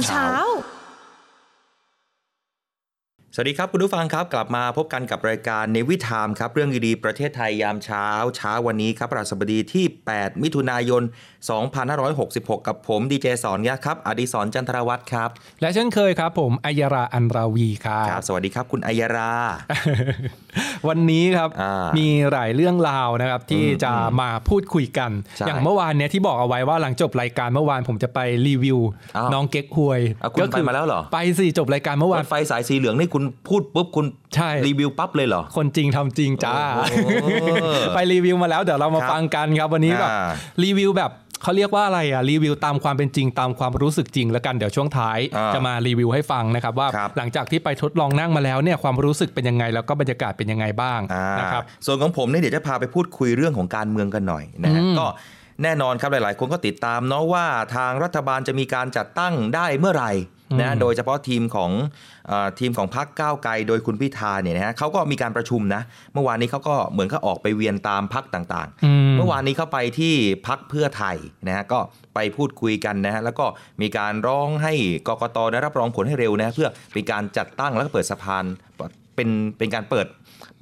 ามเช้า สวัสดีครับคุณผู้ฟังครับ กลับมาพบกันกับรายการเนวิทามครับ เรื่องดีๆประเทศไทยยามเช้า เช้าวันนี้ครับประสบดีที่ 8 มิถุนายน2566 กับผมดีเจสอนยะครับ อดิศรจันทรวัตรครับ และเช่นเคยครับผมอัยราอันราวีครับครับสวัสดีครับคุณอัยรา วันนี้ครับอ่ามีหลายเรื่องราวนะครับที่จะมาพูดคุยกันใช่อย่างเมื่อวานเนี้ยที่บอกเอาไว้ว่าหลังจบรายการเมื่อวานผมจะไปรีวิวอ้าวน้องเก๊กฮวยอ้าวคุณไปมาแล้วเหรอไปสิจบรายการเมื่อวารนถไฟสายสีเหลืองนี่คุณพูดปุ๊บคุณ ใช่ รีวิวปั๊บเลยเหรอ คนจริงทำจริงจ้าโอ้ไปรีวิวมาแล้วเดี๋ยวเรามาครับฟังกันครับวันนี้แบบอ่ารีวิวแบบเขาเรียกว่าอะไรอะรีวิวตามความเป็นจริงตามความรู้สึกจริงแล้วกันเดี๋ยวช่วงท้ายอ่าจะมารีวิวให้ฟังนะครับว่าครับหลังจากที่ไปทดลองนั่งมาแล้วเนี่ยความรู้สึกเป็นยังไงแล้วก็บรรยากาศเป็นยังไงบ้างอ่านะครับส่วนของผมเนี่ยเดี๋ยวจะพาไปพูดคุยเรื่องของการเมืองกันหน่อยนะฮะอืมก็แน่นอนครับหลาย ๆ คนก็ติดตามเนาะว่าทางรัฐบาลจะมีการจัดตั้งได้เมื่อไหร่ นะโดยเฉพาะทีมของเออทีมของพรรคก้าวไกลโดยคุณพิธาเนี่ยนะฮะเขาก็มีการประชุมนะ เมื่อวานนี้เขาก็เหมือนเขาออกไปเวียนตามพรรคต่างอืมๆเมื่อวานนี้เขาไปที่พักเพื่อไทยนะฮะก็ไปพูดคุยกันนะฮะแล้วก็มีการร้องให้กกตได้รับรองผลให้เร็วนะเพื่อเป็นการจัดตั้งแล้วก็เปิดสะพานเป็นเป็นการเปิด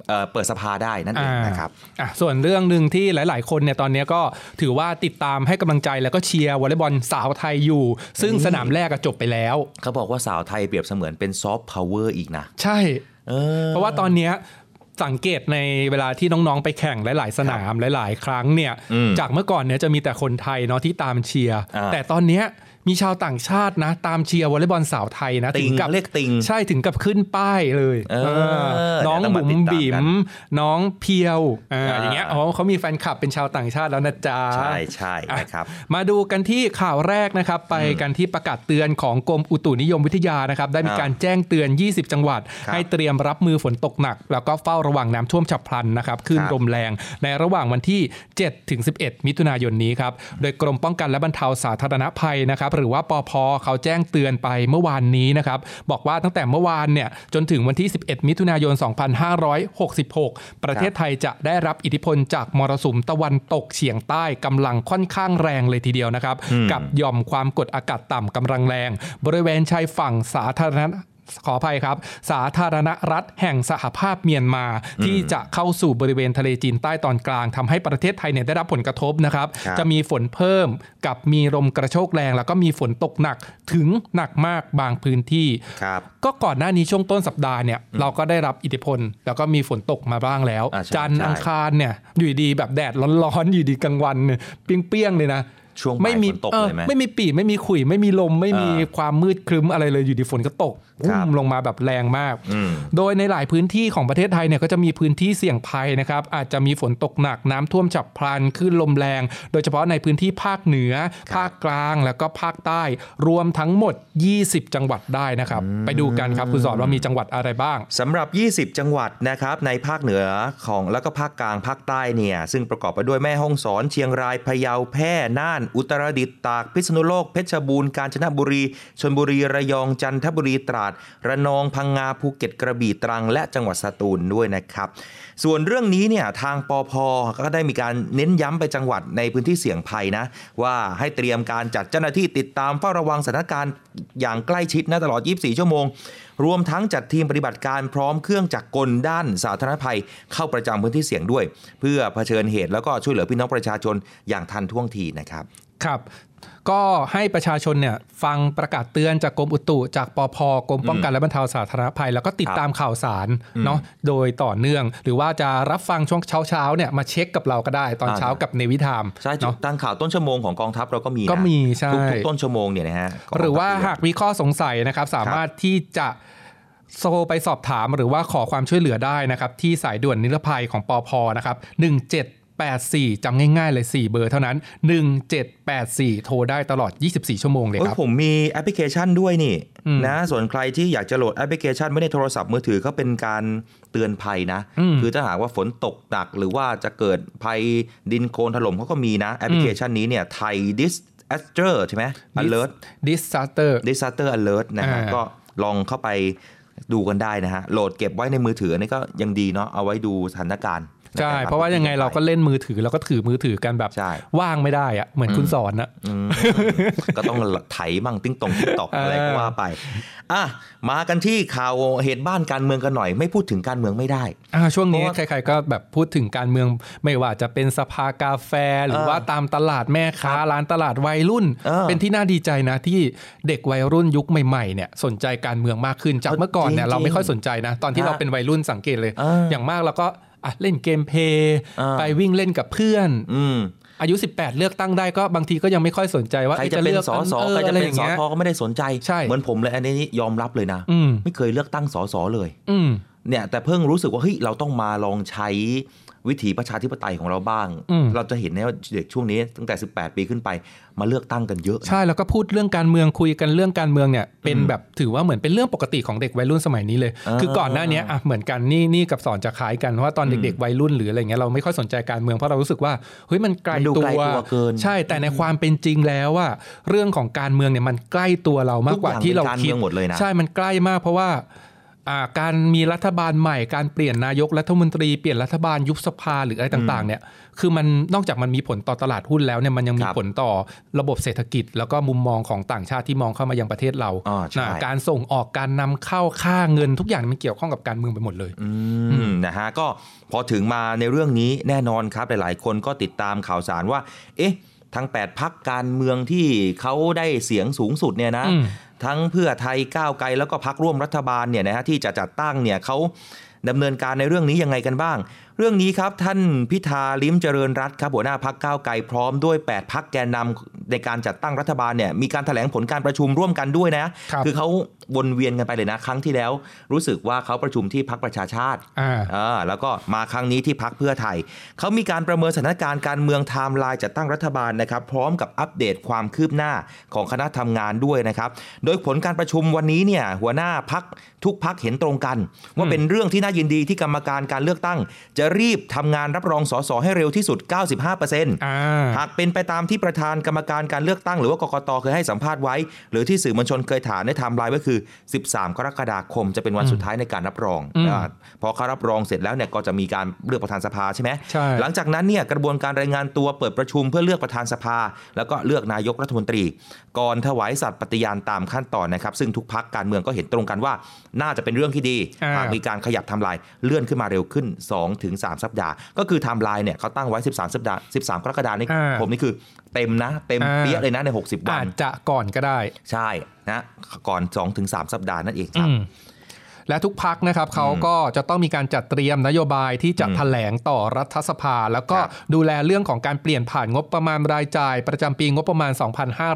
เอ่อเปิดสภาได้นั่นเองนะครับอะส่วนเรื่องหนึ่งที่หลาย ๆ คนเนี่ยตอนนี้ก็ถือว่าติดตามให้กำลังใจแล้วก็เชียร์วอลเลย์บอลสาวไทยอยู่ ซึ่งสนามแรกอะจบไปแล้ว เขาบอกว่าสาวไทยเปรียบเสมือนเป็น soft power อีกนะ ใช่เออเพราะว่าตอนเนี้ยสังเกตในเวลาที่น้องๆไปแข่งหลายๆ สนามหลาย ๆ ครั้งเนี่ยอืมจากเมื่อก่อนเนี่ยจะมีแต่คนไทยเนาะที่ตามเชียร์อ่าแต่ตอนเนี้ย มีชาวต่างชาตินะ ตามเชียร์วอลเลย์บอลสาวไทยนะติงถึงกับเรียกติงใช่ถึงกับขึ้นป้ายเลยเออเออน้องเดี๋ยวต้องบุ๋มามติดตามบิ๋กัมนน้องเพียวอ่าอ่าอย่างเงี้ยอ๋อเขามีแฟนคลับเป็นชาวต่างชาติแล้วนะจ๊ะใช่ใช่นะครับมาดูกันที่ข่าวแรกนะครับไปกันที่ประกาศเตือนของกรมอุตุนิยมวิทยานะครับได้มีการแจ้งเตือน 20 จังหวัดครับให้เตรียมรับมือฝนตกหนัก แล้วก็เฝ้าระวังน้ำท่วมฉับพลันนะครับคลื่นครับลมแรง ในระหว่างวันที่7ถึง11 มิถุนายนนี้ครับโดยกรมป้องกันและบรรเทาสาธารณภัยนะครับหรือว่าปพเขาแจ้งเตือนไปเมื่อวานนี้นะครับบอกว่าตั้งแต่เมื่อวานเนี่ยจนถึงวันที่ 11 มิถุนายน 2566 ประเทศไทยจะได้รับอิทธิพลจากมรสุมตะวันตกเฉียงใต้กำลังค่อนข้างแรงเลยทีเดียวนะครับ กับหย่อมความกดอากาศต่ำกำลังแรง บริเวณชายฝั่งสาธารณ ขออภัยครับ สาธารณรัฐแห่งสหภาพเมียนมา ที่จะเข้าสู่บริเวณทะเลจีนใต้ตอนกลางทำให้ประเทศไทยเนี่ยได้รับผลกระทบนะครับครับ จะมีฝนเพิ่มกับมีลมกระโชกแรง แล้วก็มีฝนตกหนักถึงหนักมากบางพื้นที่ครับก็ก่อนหน้านี้ช่วงต้นสัปดาห์เนี่ยเราก็ได้รับอิทธิพล แล้วก็มีฝนตกมาบ้างแล้วอ่าใช่จันทร์ใช่อังคารเนี่ยอยู่ดีแบบแดดร้อนๆอยู่ดีกลางวันเนี่ยเปรี้ยงๆเลยนะช่วงบ่ายไม่มีฝนตกออเลยไหมไม่มีปีไม่มีขุยไม่มีลมไม่มีอ่าความมืดครึ้มอะไรเลยอยู่ดีฝนก็ตกครับอุ้มลงมาแบบแรงมากอืมโดยในหลายพื้นที่ของประเทศไทยเนี่ยก็จะมีพื้นที่เสี่ยงภัยนะครับ อาจจะมีฝนตกหนักน้ำท่วมฉับพลันคลื่นลมแรง โดยเฉพาะในพื้นที่ภาคเหนือ ภาคกลางแล้วก็ภาคใต้ รวมทั้งหมด 20 จังหวัดได้นะครับ ไปดูกันครับคุณสอนว่ามีจังหวัดอะไรบ้างสำหรับ 20 จังหวัดนะครับในภาคเหนือของแล้วก็ภาคกลางภาคใต้เนี่ยซึ่งประกอบไปด้วยแม่ฮ่องสอนเชียงรายพะเยาแพร่น่านอุตรดิตถ์ตากพิษณุโลกเพชรบูรณ์กาญจนบุรีชนบุรีระยองจันทบุรีตราด ระนองพังงาภูเก็ตกระบี่ตรัง และจังหวัดสตูลด้วยนะครับ ส่วนเรื่องนี้เนี่ยทางปอพก็ได้มีการเน้นย้ำไปจังหวัดในพื้นที่เสี่ยงภัยนะ ว่าให้เตรียมการจัดเจ้าหน้าที่ติดตามเฝ้าระวังสถานการณ์อย่างใกล้ชิดนะตลอด 24 ชั่วโมง รวมทั้งจัดทีมปฏิบัติการพร้อมเครื่องจักรกลด้านสาธารณภัย เข้าประจำพื้นที่เสี่ยงด้วย เพื่อเผชิญเหตุแล้วก็ช่วยเหลือพี่น้องประชาชนอย่างทันท่วงทีนะครับครับ ก็ให้ประชาชนเนี่ยฟังประกาศเตือนจากกรมอุตุ จากปพกรมป้องกันและบรรเทาสาธารณภัย แล้วก็ติดตามข่าวสารเนาะโดยต่อเนื่อง หรือว่าจะรับฟังช่วงเช้าเช้าๆเนี่ยมาเช็คกับเราก็ได้ตอนอ่าเช้ากับเนวิทามใช่จุดเนาะตั้งข่าวต้นชั่วโมงของกองทัพเราก็มีนะก็มีใช่ทุกทุกต้นชั่วโมงเนี่ยนะฮะหรือว่าองทัพหากมีข้อสงสัยนะครับสามารถที่จะโทรไปสอบถามหรือว่าขอความช่วยเหลือได้นะครับที่สายด่วนนิรภัยของปอพนะครับ 1784จำง่ายๆเลย 4 เบอร์เท่านั้น 1784 โทรได้ตลอด 24 ชั่วโมงเลยโอ้ครับ ผมมีแอปพลิเคชันด้วยนี่อืมนะส่วนใครที่อยากจะโหลดแอปพลิเคชันไว้ในโทรศัพท์มือถือก็เป็นการเตือนภัยนะอืมคือถ้าหากว่าฝนตกหนักหรือว่าจะเกิดภัยดินโคลนถล่มเขาก็มีนะแอปพลิเคชันนี้เนี่ยไทย disaster ใช่ไหม alert disaster disaster alert นะฮะอ่าก็ลองเข้าไปดูกันได้นะฮะ โหลดเก็บไว้ในมือถืออันนี่ก็ยังดีเนาะเอาไว้ดูสถานการณ์ ใช่คบเพราะว่ายังไงเราก็เล่นมือถือเราก็ถือมือถือกันแบบใช่ว่างไม่ได้อะเหมือนคุณสอนนะอืมก็ต้องไถมั่งติ๊กตงติ๊กต็อกเออออะไรก็ว่าไปอะมากันที่ข่าวเหตุบ้านการเมืองกันหน่อย ไม่พูดถึงการเมืองไม่ได้อ่าช่วงนี้เพราะว่าใครๆก็แบบพูดถึงการเมืองไม่ว่าจะเป็นสภากาแฟหรือเออว่าตามตลาดแม่ค้าร้านตลาดวัยรุ่นเออเป็นที่น่าดีใจนะที่เด็กวัยรุ่นยุคใหม่ๆเนี่ยสนใจการเมืองมากขึ้นจากเออเมื่อก่อนเนี่ยจริงๆเราไม่ค่อยสนใจนะ ตอนที่ฮะเราเป็นวัยรุ่นสังเกตเลยเออออย่างมากเราก็ อะเล่นเกมเพลย์เออไปวิ่งเล่นกับเพื่อนอืมอายุ 18 เลือกตั้งได้ก็บางทีก็ยังไม่ค่อยสนใจว่าใครเอ๊ะจะเป็นลือกสสออใครจะอะไรเป็อนย่างสเงี้ยทก็ไม่ได้สนใจใช่เหมือนผมเลยอันนี้ยอมรับเลยนะอืมไม่เคยเลือกตั้งสสเลย อืมเนี่ยแต่เพิ่งรู้สึกว่าเฮ้ยเราต้องมาลองใช้ วิถีประชาธิปไตยของเราบ้างอืมเราจะเห็นนะว่าเด็กช่วงนี้ตั้งแต่ 18 ปีขึ้นไปมาเลือกตั้งกันเยอะนะใช่แล้วก็พูดเรื่องการเมืองคุยกันเรื่องการเมืองเนี่ยเป็นแบบถือว่าเหมือนเป็นเรื่องปกติของเด็กวัยรุ่นสมัยนี้เลยเออคือก่อนหน้าเนี้ยอะเหมือนกันนี่นี่กับสอนจะคล้ายกันเพราะว่าตอนเด็กๆวัยรุ่นหรืออะไรเงี้ยเราไม่ค่อยสนใจการเมืองเพราะเรารู้สึกว่าเฮ้ยมันไกลมันดูตัไกลวตัวเกินใช่แต่ในความเป็นจริงแล้วว่าเรื่องของการเมืองเนี่ยมันใกล้ตัวเรามากกว่าทุกอย่างที่เราเป็นการคิดเมืองหมดเลยนะใช่มันใกล้มากเพราะว่าอ่า การมีรัฐบาลใหม่การเปลี่ยนนายกรัฐมนตรีเปลี่ยนรัฐบาลยุบสภาหรืออะไรต่างๆเนี่ยคือมันนอกจากมันมีผลต่อตลาดหุ้นแล้วเนี่ยมันยังมีครับผลต่อระบบเศรษฐกิจ แล้วก็มุมมองของต่างชาติที่มองเข้ามายังประเทศเราอ่าใช่นะการส่งออกการนำเข้าค่าเงินทุกอย่างมันเกี่ยวข้องกับการเมืองไปหมดเลยอืมนะฮะก็พอถึงมาในเรื่องนี้แน่นอนครับหลายๆ คนก็ติดตามข่าวสารว่า เอ๊ะทั้ง8พักการเมืองที่เขาได้เสียงสูงสุดเนี่ยนะอืม ทั้งเพื่อไทยก้าวไกลแล้วก็พักร่วมรัฐบาลเนี่ยนะฮะที่จะจัดตั้งเนี่ยเขาดำเนินการในเรื่องนี้ยังไงกันบ้าง เรื่องนี้ครับท่านพิธาลิ้มเจริญรัตน์ครับหัวหน้าพักก้าวไกลพร้อมด้วย 8 พักแกนนำในการจัดตั้งรัฐบาลเนี่ยมีการแถลงผลการประชุมร่วมกันด้วยนะครับอเขาวนเวียนกันไปเลยนะ ครั้งที่แล้ว รู้สึกว่าเขาประชุมที่พรรคประชาชาติอ่าอ่าแล้วก็มาครั้งนี้ที่พรรคเพื่อไทย เขามีการประเมินสถานการณ์การเมืองไทม์ไลน์จัดตั้งรัฐบาลนะครับ พร้อมกับอัปเดตความคืบหน้าของคณะทำงานด้วยนะครับ โดยผลการประชุมวันนี้เนี่ยหัวหน้าพรรคทุกพรรคเห็นตรงกัน ว่าเป็นเรื่องที่น่ายินดีที่กรรมการการเลือกตั้งจะรีบทำงานรับรองสสให้เร็วที่สุด 95%อ่าหากเป็นไปตามที่ประธานกรรมการการเลือกตั้งหรือว่ากกตเคยให้สัมภาษณ์ไว้ หรือที่สื่อมวลชนเคยถามในไทม์ไลน์ก็คือ 13 กรกฎาคมจะเป็นวันสุดท้ายในการรับรองอืมอาพอเขารับรองเสร็จแล้วเนี่ยก็จะมีการเลือกประธานสภาใช่ไหมใช่หลังจากนั้นเนี่ยกระบวนการรายงานตัวเปิดประชุมเพื่อเลือกประธานสภา แล้วก็เลือกนายกรัฐมนตรี ก่อนถวายสัตย์ปฏิญาณตามขั้นตอนนะครับ ซึ่งทุกพรรคการเมืองก็เห็นตรงกันว่า น่าจะเป็นเรื่องที่ดีอ่าหากมีการขยับไทำลายเลื่อนขึ้นมาเร็วขึ้น2-3ถึง3 สัปดาห์ ก็คือไทม์ไลน์เนี่ยเขาตั้งไว้ 13 สัปดาห์ 13 กรกฎาคมนี่อ่าผมนี่คือเต็มนะ เต็มอ่าเปี้ยเลยนะใน 60 วัอานจจะก่อนก็ได้ ใช่นะก่อน 2-3 สัปดาห์นั่นเองครับอืม และทุกพักนะครับเขาก็จะต้องมีการจัดเตรียมนโยบายที่จะอืมแถลงต่อรัฐสภา แล้วก็ครับดูแลเรื่องของการเปลี่ยนผ่านงบประมาณรายจ่าย ประจำปีงบประมาณ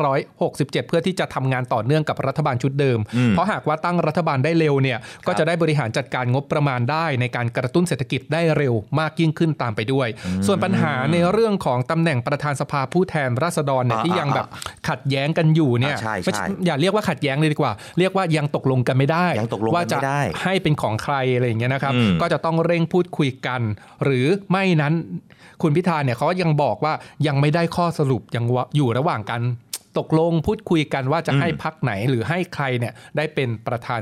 2567 เพื่อที่จะทำงานต่อเนื่องกับรัฐบาลชุดเดิมอืมเพราะหากว่าตั้งรัฐบาลได้เร็วเนี่ยก็จะได้บริหารจัดการงบประมาณได้ ในการกระตุ้นเศรษฐกิจได้เร็วมากยิ่งขึ้นตามไปด้วย ส่วนปัญหาในเรื่องของตำแหน่งประธานสภาผู้แทนราษฎรเนี่ยอ่าที่ยังอ่าแบบขัดแย้งกันอยู่เนี่ยอ่าใช่ไม่ใช่อย่าเรียกว่าขัดแย้งเลยดีกว่า เรียกว่ายังตกลงกันไม่ได้ยังตกลงกันว่าจะไม่ได้ให้เป็นของใครอะไรอย่างเงี้ยนะครับอืมก็จะต้องเร่งพูดคุยกัน หรือไม่นั้นคุณพิธาเนี่ยเขาก็ยังบอกว่ายังไม่ได้ข้อสรุปยังว่าอยู่ระหว่างการตกลงพูดคุยกันว่าจะให้พักไหนหรือให้ใครเนี่ยได้เป็นประธาน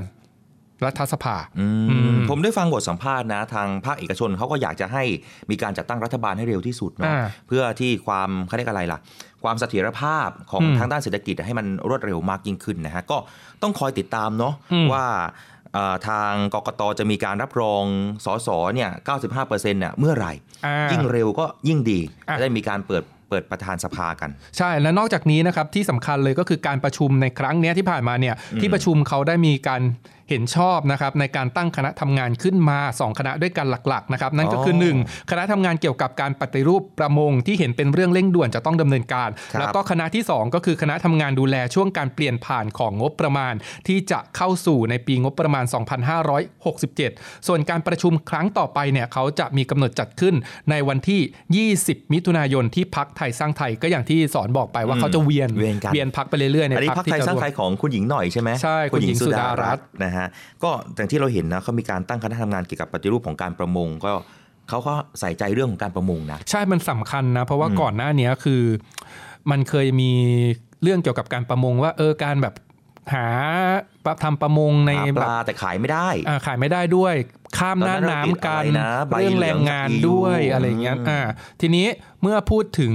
รัฐสภาอืมอืมผมได้ฟังบทสัมภาษณ์นะทางภาคเอกชนเขาก็อยากจะให้มีการจัดตั้งรัฐบาลให้เร็วที่สุดเนาะอ่าเพื่อที่ความเขาเรียกอะไรล่ะ ความเสถียรภาพของอืมทางด้านเศรษฐกิจให้มันรวดเร็วมากยิ่งขึ้นนะฮะก็ต้องคอยติดตามเนาะอืมว่าเอ่อ ทางกกตจะมีการรับรองสสเนี่ย95%เนี่ยเมื่อไหร่อ่ายิ่งเร็วก็ยิ่งดีอะจะได้มีการเปิดเปิดประธานสภากัน ใช่และนอกจากนี้นะครับที่สำคัญเลยก็คือการประชุมในครั้งเนี้ยที่ผ่านมาเนี่ยที่ประชุมเขาได้มีการ เห็นชอบนะครับในการตั้งคณะทำงานขึ้นมา 2 คณะด้วยกันหลักๆนะครับนั่นก็คืออ๋อ1คณะทำงานเกี่ยวกับการปฏิรูปประมงที่เห็นเป็นเรื่องเร่งด่วนจะต้องดำเนินการครับแล้วก็คณะที่ 2 ก็คือคณะทำงานดูแลช่วงการเปลี่ยนผ่านของงบประมาณ ที่จะเข้าสู่ในปีงบประมาณ 2567 ส่วนการประชุมครั้งต่อไปเนี่ยเขาจะมีกำหนดจัดขึ้นในวันที่ 20 มิถุนายนที่พักไทยสร้างไทยก็อย่างที่สอนบอกไปว่าเขาจะเวียนเวียนกันเวียนพักไปเรื่อยๆในอันนี้พรพัรกคที่ไทยจะสร้างรวมไทยของคุณหญิงหน่อยใช่ไหมใช่คุณหญิงสุดารัตน์นะฮะก็อย่างที่เราเห็นนะเขามีการตั้งคณะทำงานเกี่ยวกับปฏิรูปของการประมง ก็เขาก็ใส่ใจเรื่องของการประมงนะใช่มันสำคัญนะ เพราะว่าก่อนหน้านี้คือ มันเคยมีเรื่องเกี่ยวกับการประมงว่าเออการแบบหาทำประมงในหาปแบบลาแต่ขายไม่ได้อ่าขายไม่ได้ด้วย ข้ามหน้าน้ำกันตอนนั้นเราติดอะไรนะใบเรื่องแรงงานด้วยเหลืองจากอะไรอย่างเงี้ย EU อ่าทีนี้เมื่อพูดถึง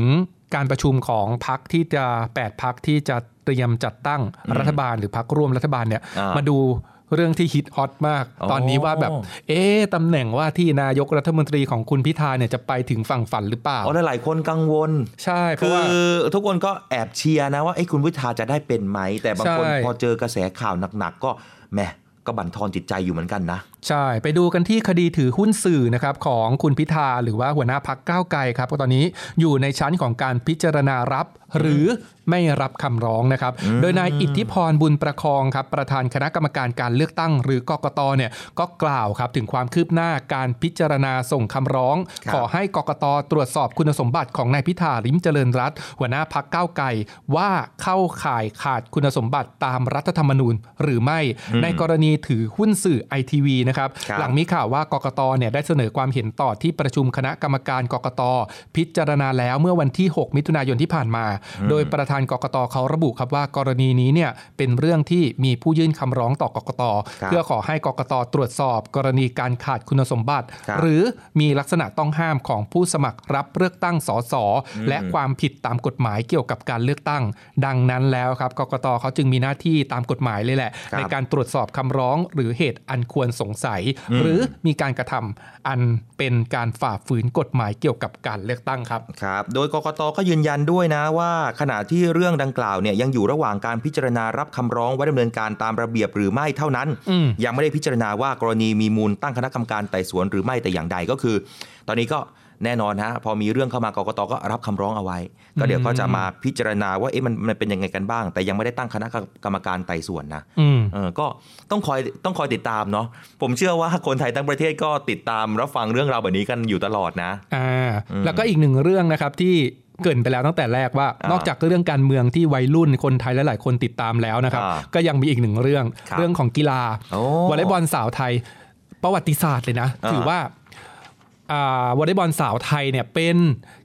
การประชุมของพักที่จะ8พักที่จะเตรียมจัดตั้งรัฐบาลหรือพักร่วมรัฐบาลเนี่ยอ่ามมาดู เรื่องที่ฮิตฮอตมากอ๋อตอนนี้ว่าแบบ เอ๊ะตำแหน่งว่าที่นายกรัฐมนตรีของคุณพิธาเนี่ยจะไปถึงฝั่งฝันหรือเปล่าอ๋อหลายๆคนกังวล ใช่เพคืราะอว่าทุกคนก็แอบเชียร์นะว่าไอ้ยคุณวิทาจะได้เป็นไหม แต่บางคนใช่พอเจอกระแสข่าวหนักๆก็แหมก็บั่นทอนจิตใจอยู่เหมือนกันนะ ใช่ ไปดูกันที่คดีถือหุ้นสื่อนะครับของคุณพิธาหรือว่าหัวหน้าพักก้าวไกลครับก็ตอนนี้อยู่ในชั้นของการพิจารณารับหรือไม่รับคำร้องนะครับ โดยนายอิทธิพรบุญประคองครับประธานคณะกรรมการการเลือกตั้ง หรือกกตเนี่ยก็กล่าวครับถึงความคืบหน้าการพิจารณาส่งคำร้องครับขอให้กกตตรวจสอบคุณสมบัติของนายพิธาลิมเจริญรัตน์หัวหน้าพักก้าวไกลว่าเข้าข่ายขาดคุณสมบัติตามรัฐธรรมนูญหรือไม่ในกรณีถือหุ้นสื่อไอทีวีนะครับครับ หลังมีข่าวว่ากกตเนี่ยได้เสนอความเห็นต่อที่ประชุมคณะกรรมการกกต พิจารณาแล้วเมื่อวันที่ 6 มิถุนายนที่ผ่านมา โดยประธานกกตเขาระบุครับว่ากรณีนี้เนี่ยเป็นเรื่องที่มีผู้ยื่นคำร้องต่อกกตครับเพื่อขอให้กกตตรวจสอบ กรณีการขาดคุณสมบัติครับหรือมีลักษณะต้องห้ามของผู้สมัครรับเลือกตั้งสสและความผิดตามกฎหมายเกี่ยวกับการเลือกตั้ง ดังนั้นแล้วครับกกตเขาจึงมีหน้าที่ตามกฎหมายเลยแหละครับในการตรวจสอบคำร้องหรือเหตุอันควรสงสัย หรือมีการกระทำอันเป็นการฝ่าฝืนกฎหมายเกี่ยวกับการเลือกตั้งครับครับ โดยกกตก็ยืนยันด้วยนะว่า ขณะที่เรื่องดังกล่าวเนี่ยยังอยู่ระหว่างการพิจารณารับคำร้องไว้ดำเนินการตามระเบียบหรือไม่เท่านั้นอืมยังไม่ได้พิจารณาว่ากรณีมีมูลตั้งคณะกรรมการไต่สวนหรือไม่แต่อย่างใดก็คือ ตอนนี้ก็ แน่นอนฮะพอมีเรื่องเข้ามากกตก็รับคำร้องเอาไว้ ก็เดี๋ยวก็จะมาพิจารณาว่าเอ๊ะมันมันเป็นยังไงกันบ้าง แต่ยังไม่ได้ตั้งคณะกรรมการไต่สวนนะอืมเออก็ต้องคอยต้องคอยติดตามเนาะผมเชื่อว่าคนไทยทั้งประเทศก็ติดตามรับฟังเรื่องราวแบบนี้กันอยู่ตลอดนะอ่าแล้วก็อีกหนึ่งเรื่องนะครับที่เกรินไปแล้วตั้งแต่แรกว่าอ่านอกจากเรื่องการเมืองที่วัยรุ่นคนไทยหลายๆคนติดตามแล้วนะครับอ่าก็ยังมีอีกหนึ่งเรื่องครับเรื่องของกีฬาโอ้วอลเลย์บอลสาวไทยประวัติศาสตร์เลยนะอ่าถือว่าอ่า วอลเลย์บอลสาวไทยเนี่ยเป็น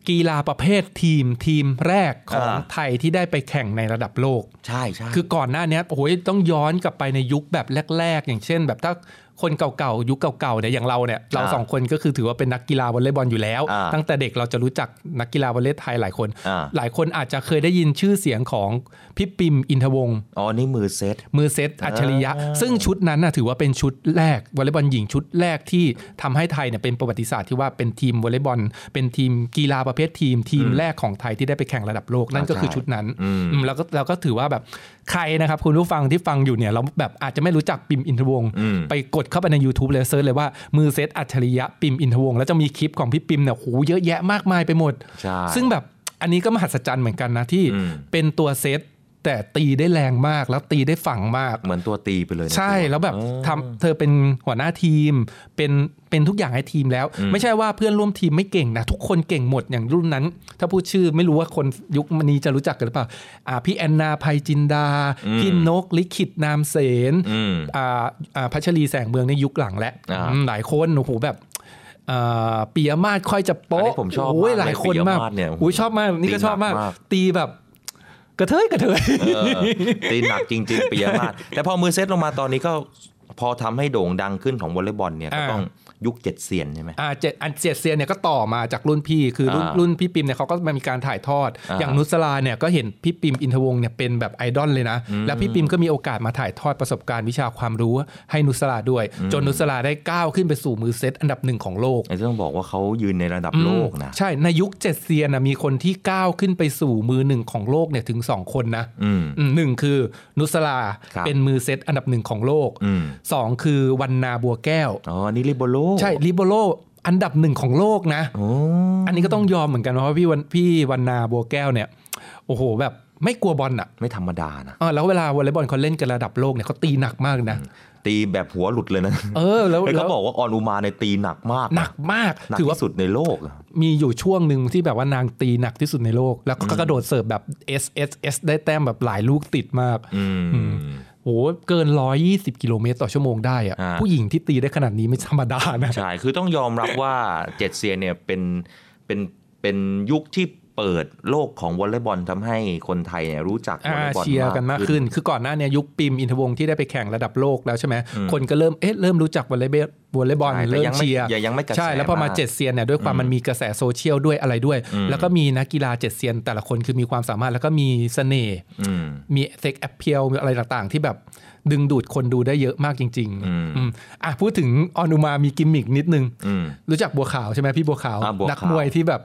กีฬาประเภททีมทีมแรกของอ่าไทยที่ได้ไปแข่งในระดับโลก ใช่ใช่คือก่อนหน้าเนี้ยโอ้โหต้องย้อนกลับไปในยุคแบบแรก ๆ อย่างเช่น แบบถ้า คนเก่าๆยุคเก่าๆเนี่ยอย่างเราเนี่ยเราสองคนก็คือถือว่าเป็นนักกีฬาวอลเลย์บอลอยู่แล้วอ่าตั้งแต่เด็กเราจะรู้จักนักกีฬาวอลเลย์ไทยหลายคนอ่าหลายคนอาจจะเคยได้ยินชื่อเสียงของพี่ปิมอินทวงศ์อ๋อนี่มือเซตมือเซตอัจฉริยะ ซึ่งชุดนั้นน่ะถือว่าเป็นชุดแรกวอลเลย์บอลหญิงชุดแรกที่ทำให้ไทยเนี่ยเป็นประวัติศาสตร์ที่ว่าเป็นทีมวอลเลย์บอลเป็นทีมกีฬาประเภททีมทีมแรกของไทยที่ได้ไปแข่งระดับโลกนั่นก็คือชุดนั้นอืมอืมแล้วก็เราก็ถือว่าแบบใครนะครับคุณผู้ฟังที่ฟังอยู่เนี่ยเราแบบอาจจะไม่รู้จักปิมอินทวงศ์อืมไปกดเข้าไปใน YouTube เลย search เลยว่ามือเซตอัจฉริยะปิมอินทวงศ์แล้วจะมีคลิปของพี่ปิมเนี่ยโหเยอะแยะมากมายไปหมดใช่ซึ่งแบบอันนี้ก็มหัศจรรย์เหมือนกันนะที่อืมเป็นตัวเซต แต่ตีได้แรงมากแล้วตีได้ฝังมาก เหมือนตัวตีไปเลยนะใช่ตัวแล้วแบบอ๋อทำเธอเป็นหัวหน้าทีม เป็นเป็นทุกอย่างให้ทีมแล้วอืมไม่ใช่ว่าเพื่อนร่วมทีมไม่เก่งนะ ทุกคนเก่งหมดอย่างรุ่นนั้น ถ้าพูดชื่อไม่รู้ว่าคนยุคนี้จะรู้จักกันหรือเปล่าอ่าพี่แอนนาภัยจินดาอืมพี่นกลิขิตนามเสนอืมอ่าอ่าพัชรีแสงเมืองในยุคหลังแล้วอ่าอืมหลายคนโอ้โหแบบอ่าปียมาศค่อยจะอันโป๊ะนี้ผมชอบโอ้ยมากเลยหลายคนมากปิยมาศเนี่ยอุ้ยชอบมากนี่ก็ชอบมาก ตีหนักมากตีแบบ กระเทยกระเทยเออตีหนักจริงๆเปียมากแต่พอมือเซตลงมาตอนนี้ก็พอทำให้โด่งดังขึ้นของวอลเลย์บอลเนี่ยก็อ่าต้อง ยุคเจ็ดเซียนใช่ไหมอ่าเจ็ดอันเจ็ดเซียนเนี่ยก็ต่อมาจากรุ่นพี่คือรุ่นอ่ารุ่นพี่ปิมเนี่ยเขาก็มามีการถ่ายทอดอ่าอย่างนุศราเนี่ยก็เห็นพี่ปิมอินทวงศ์เนี่ยเป็นแบบไอดอลเลยนะ แล้วพี่ปิมก็มีโอกาสมาถ่ายทอดประสบการณ์วิชาความรู้ให้นุศราด้วย จนนุศราได้ก้าวขึ้นไปสู่มือเซตอันดับหนึ่งของโลกไอ้ที่ต้องบอกว่าเขายืนในระดับโลกนะ ใช่ในยุคเจ็ดเซียนนะมีคนที่ก้าวขึ้นไปสู่มือหนึ่งของโลกเนี่ยถึงสองคนนะอืมอืมหนึ่งคือนุศราครับเป็นมือเซตอันดับหนึ่งของโลกอืมสองคือวรรณาบัวแก้วอ๋อนี่ libero ใช่ libero อันดับหนึ่งของโลกนะโอ้อันนี้ก็ต้องยอมเหมือนกันเพราะว่าพี่วรรณพี่วรรณาบัวแก้วเนี่ย โอ้โห แบบไม่กลัวบอลอะ ไม่ธรรมดานะอ่าแล้วเวลาวอลเลย์บอลเขาเล่นกันระดับโลกเนี่ยเขาตีหนักมากนะ ตีแบบหัวหลุดเลยนะ เออ แล้วเฮ้ยแล้วเขาบอกว่าอรอุมาเนี่ยตีหนักมากอะหนักมาก หนักถือว่าที่สุดในโลกอะมีอยู่ช่วงหนึ่งที่แบบว่านางตีหนักที่สุดในโลก แล้วก็กระโดดเสิร์ฟแบบ S S S ได้แต้มแบบหลายลูกติดมาก อืม โหเกิน 120 กิโลเมตรต่อชั่วโมงได้อะอ่าผู้หญิงที่ตีได้ขนาดนี้ไม่ธรรมดานะ ใช่ คือต้องยอมรับว่าเจ็ดเซียนเนี่ยเป็นเป็นเป็นยุคที่ เปิดโลกของวอลเลย์บอลทำให้คนไทยเนี่ยรู้จักวอลอ่าเลย์บอลเชียร์กันมากขึ้น คือก่อนหน้าเนี้ยุคปริมอินทวงศ์ที่ได้ไปแข่งระดับโลกแล้วใช่ไหมคนก็เริ่มเอ๊ะเริ่มรู้จักวอลเลย์บอลวอลเลย์บอลใช่แต่เริ่มยังไม่เชียร์ยังยังไม่กระแสใช่แล้วพอมามากเจ็ดเซียนเนี่ยด้วยความมันมีกระแสโซเชียลด้วยอะไรด้วยอืมแล้วก็มีนักกีฬาเจ็ดเซียนแต่ละคนคือมีความสามารถแล้วก็มีเสน่ห์อืมมี sex appeal อะไรต่างๆ ที่แบบดึงดูดคนดูได้เยอะมากจริงอืมๆอืมอะพูดถึงอรอุมามีกิมมิกนิดนึงอืมรู้จักบัวขาวใช่ไหมพี่บัวขาวอ่าบัวขาวนักมวยที่แบบ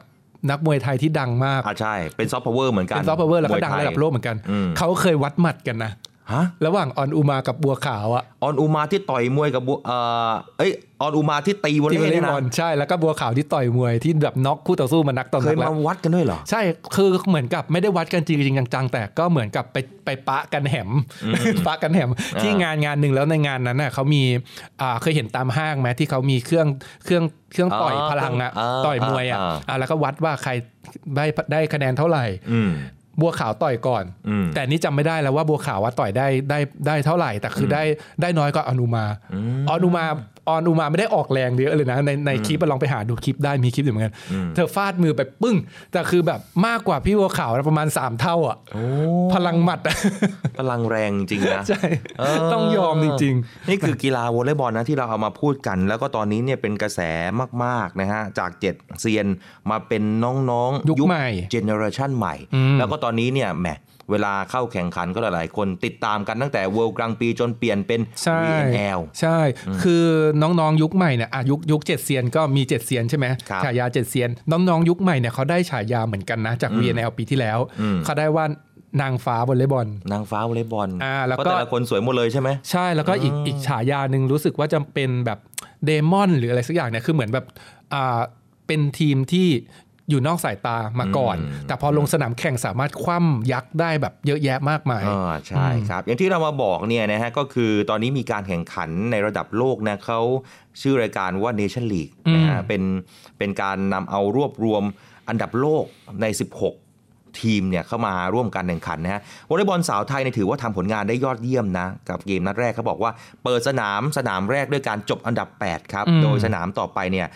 นักมวยไทยที่ดังมากอ่าใช่เป็นซอฟต์พาวเวอร์เหมือนกันเป็นซอฟต์พาวเวอร์แล้วก็มยดังไทยระดับโลกเหมือนกันอืมเขาเคยวัดหมัดกันนะ ฮะระหว่างอรอุมากับบัวขาวอะออนอุมาที่ต่อยมวยกับบัวเอ่อเอ้ยอรอุมาที่ตีวอลที่วอลเลเลย์ย์เนี่ยบอลนะใช่แล้วก็บัวขาวที่ต่อยมวยที่แบบน็อกคู่ต่อสู้มานักต่อนักแล้วเคยมาวัดกันด้วยเหรอใช่คือเหมือนกับไม่ได้วัดกันจริงจริงๆจังๆแต่ก็เหมือนกับไปไปปะกันแหมปะกันแหมที่งานงานหนึ่งแล้วในงานนั้นน่ะเขามีอ่าเคยเห็นตามห้างไหมที่เขามีเครื่องเครื่องเครื่องต่อยอ๋อพลังอะอ่าต่อยมวยอะอ่าอ่าแล้วก็วัดว่าใครได้ได้คะแนนเท่าไหร่อืม บัวขาวต่อยก่อนอืมแต่นี่จำไม่ได้แล้วว่าบัวขาวว่าต่อยได้ได้ได้เท่าไหร่ แต่คือได้ได้น้อยกว่าอนุมาอนุมา อนุมาไม่ได้ออกแรงเยอะเลยนะในในคลิปอะลองไปหาดูคลิปได้มีคลิปอยู่เหมือนกัน เธอฟาดมือไปปึ้ง แต่คือแบบมากกว่าพี่บัวขาวประมาณ 3 เท่าอะพลังหมัดอะพลังแรงจริงนะใช่เออต้องยอมจริงนี่คือกีฬาวอลเลย์บอลนะที่เราเอามาพูดกัน แล้วก็ตอนนี้เนี่ยเป็นกระแสมากๆนะฮะจากเจ็ดเซียนมาเป็นน้องๆยุคใหม่ generation ใหม่อืมแล้วก็ตอนนี้เนี่ยแหม เวลาเข้าแข่งขันก็หลายๆ คนติดตามกันตั้งแต่ World Grand Prix จนเปลี่ยนเป็นใช่ VNL ใช่ คือน้องๆยุคใหม่เนี่ยอะยุคยุคเจ็ดเซียนก็มีเจ็ดเซียนใช่ไหมครับฉายาเจ็ดเซียน น้องๆยุคใหม่เนี่ยเขาได้ฉายาเหมือนกันนะจาก VNL ปีที่แล้วอืมเขาได้ว่านางฟ้าวอลเลย์บอล นางฟ้าวอลเลย์บอลอ่าแล้วก็เพราะแต่ละคนสวยหมดเลยใช่ไหมใช่แล้วก็อีกอีกฉายาหนึ่งรู้สึกว่าจะเป็นแบบเดมอนหรืออะไรสักอย่างเนี่ยคือเหมือนแบบอ่าเป็นทีมที่ อยู่นอกสายตามาก่อนอืมแต่พอลงสนามแข่งสามารถคว่ำยักษ์ได้แบบเยอะแยะมากมายอ่าใช่ครับ อย่างที่เรามาบอกเนี่ยนะฮะก็คือตอนนี้มีการแข่งขันในระดับโลกนะเขาชื่อรายการว่า Nation League นะฮะอืมเป็นเป็นการนำเอารวบรวมอันดับโลกใน 16ทีมเนี่ยเข้ามาร่วมการแข่งขันนะฮะวอลเลย์บอลสาวไทยเนี่ยถือว่าทำผลงานได้ยอดเยี่ยมนะ กับเกมนัดแรกเขาบอกว่าเปิดสนามสนามแรกด้วยการจบอันดับ 8 ครับอืมโดยสนามต่อไปเนี่ย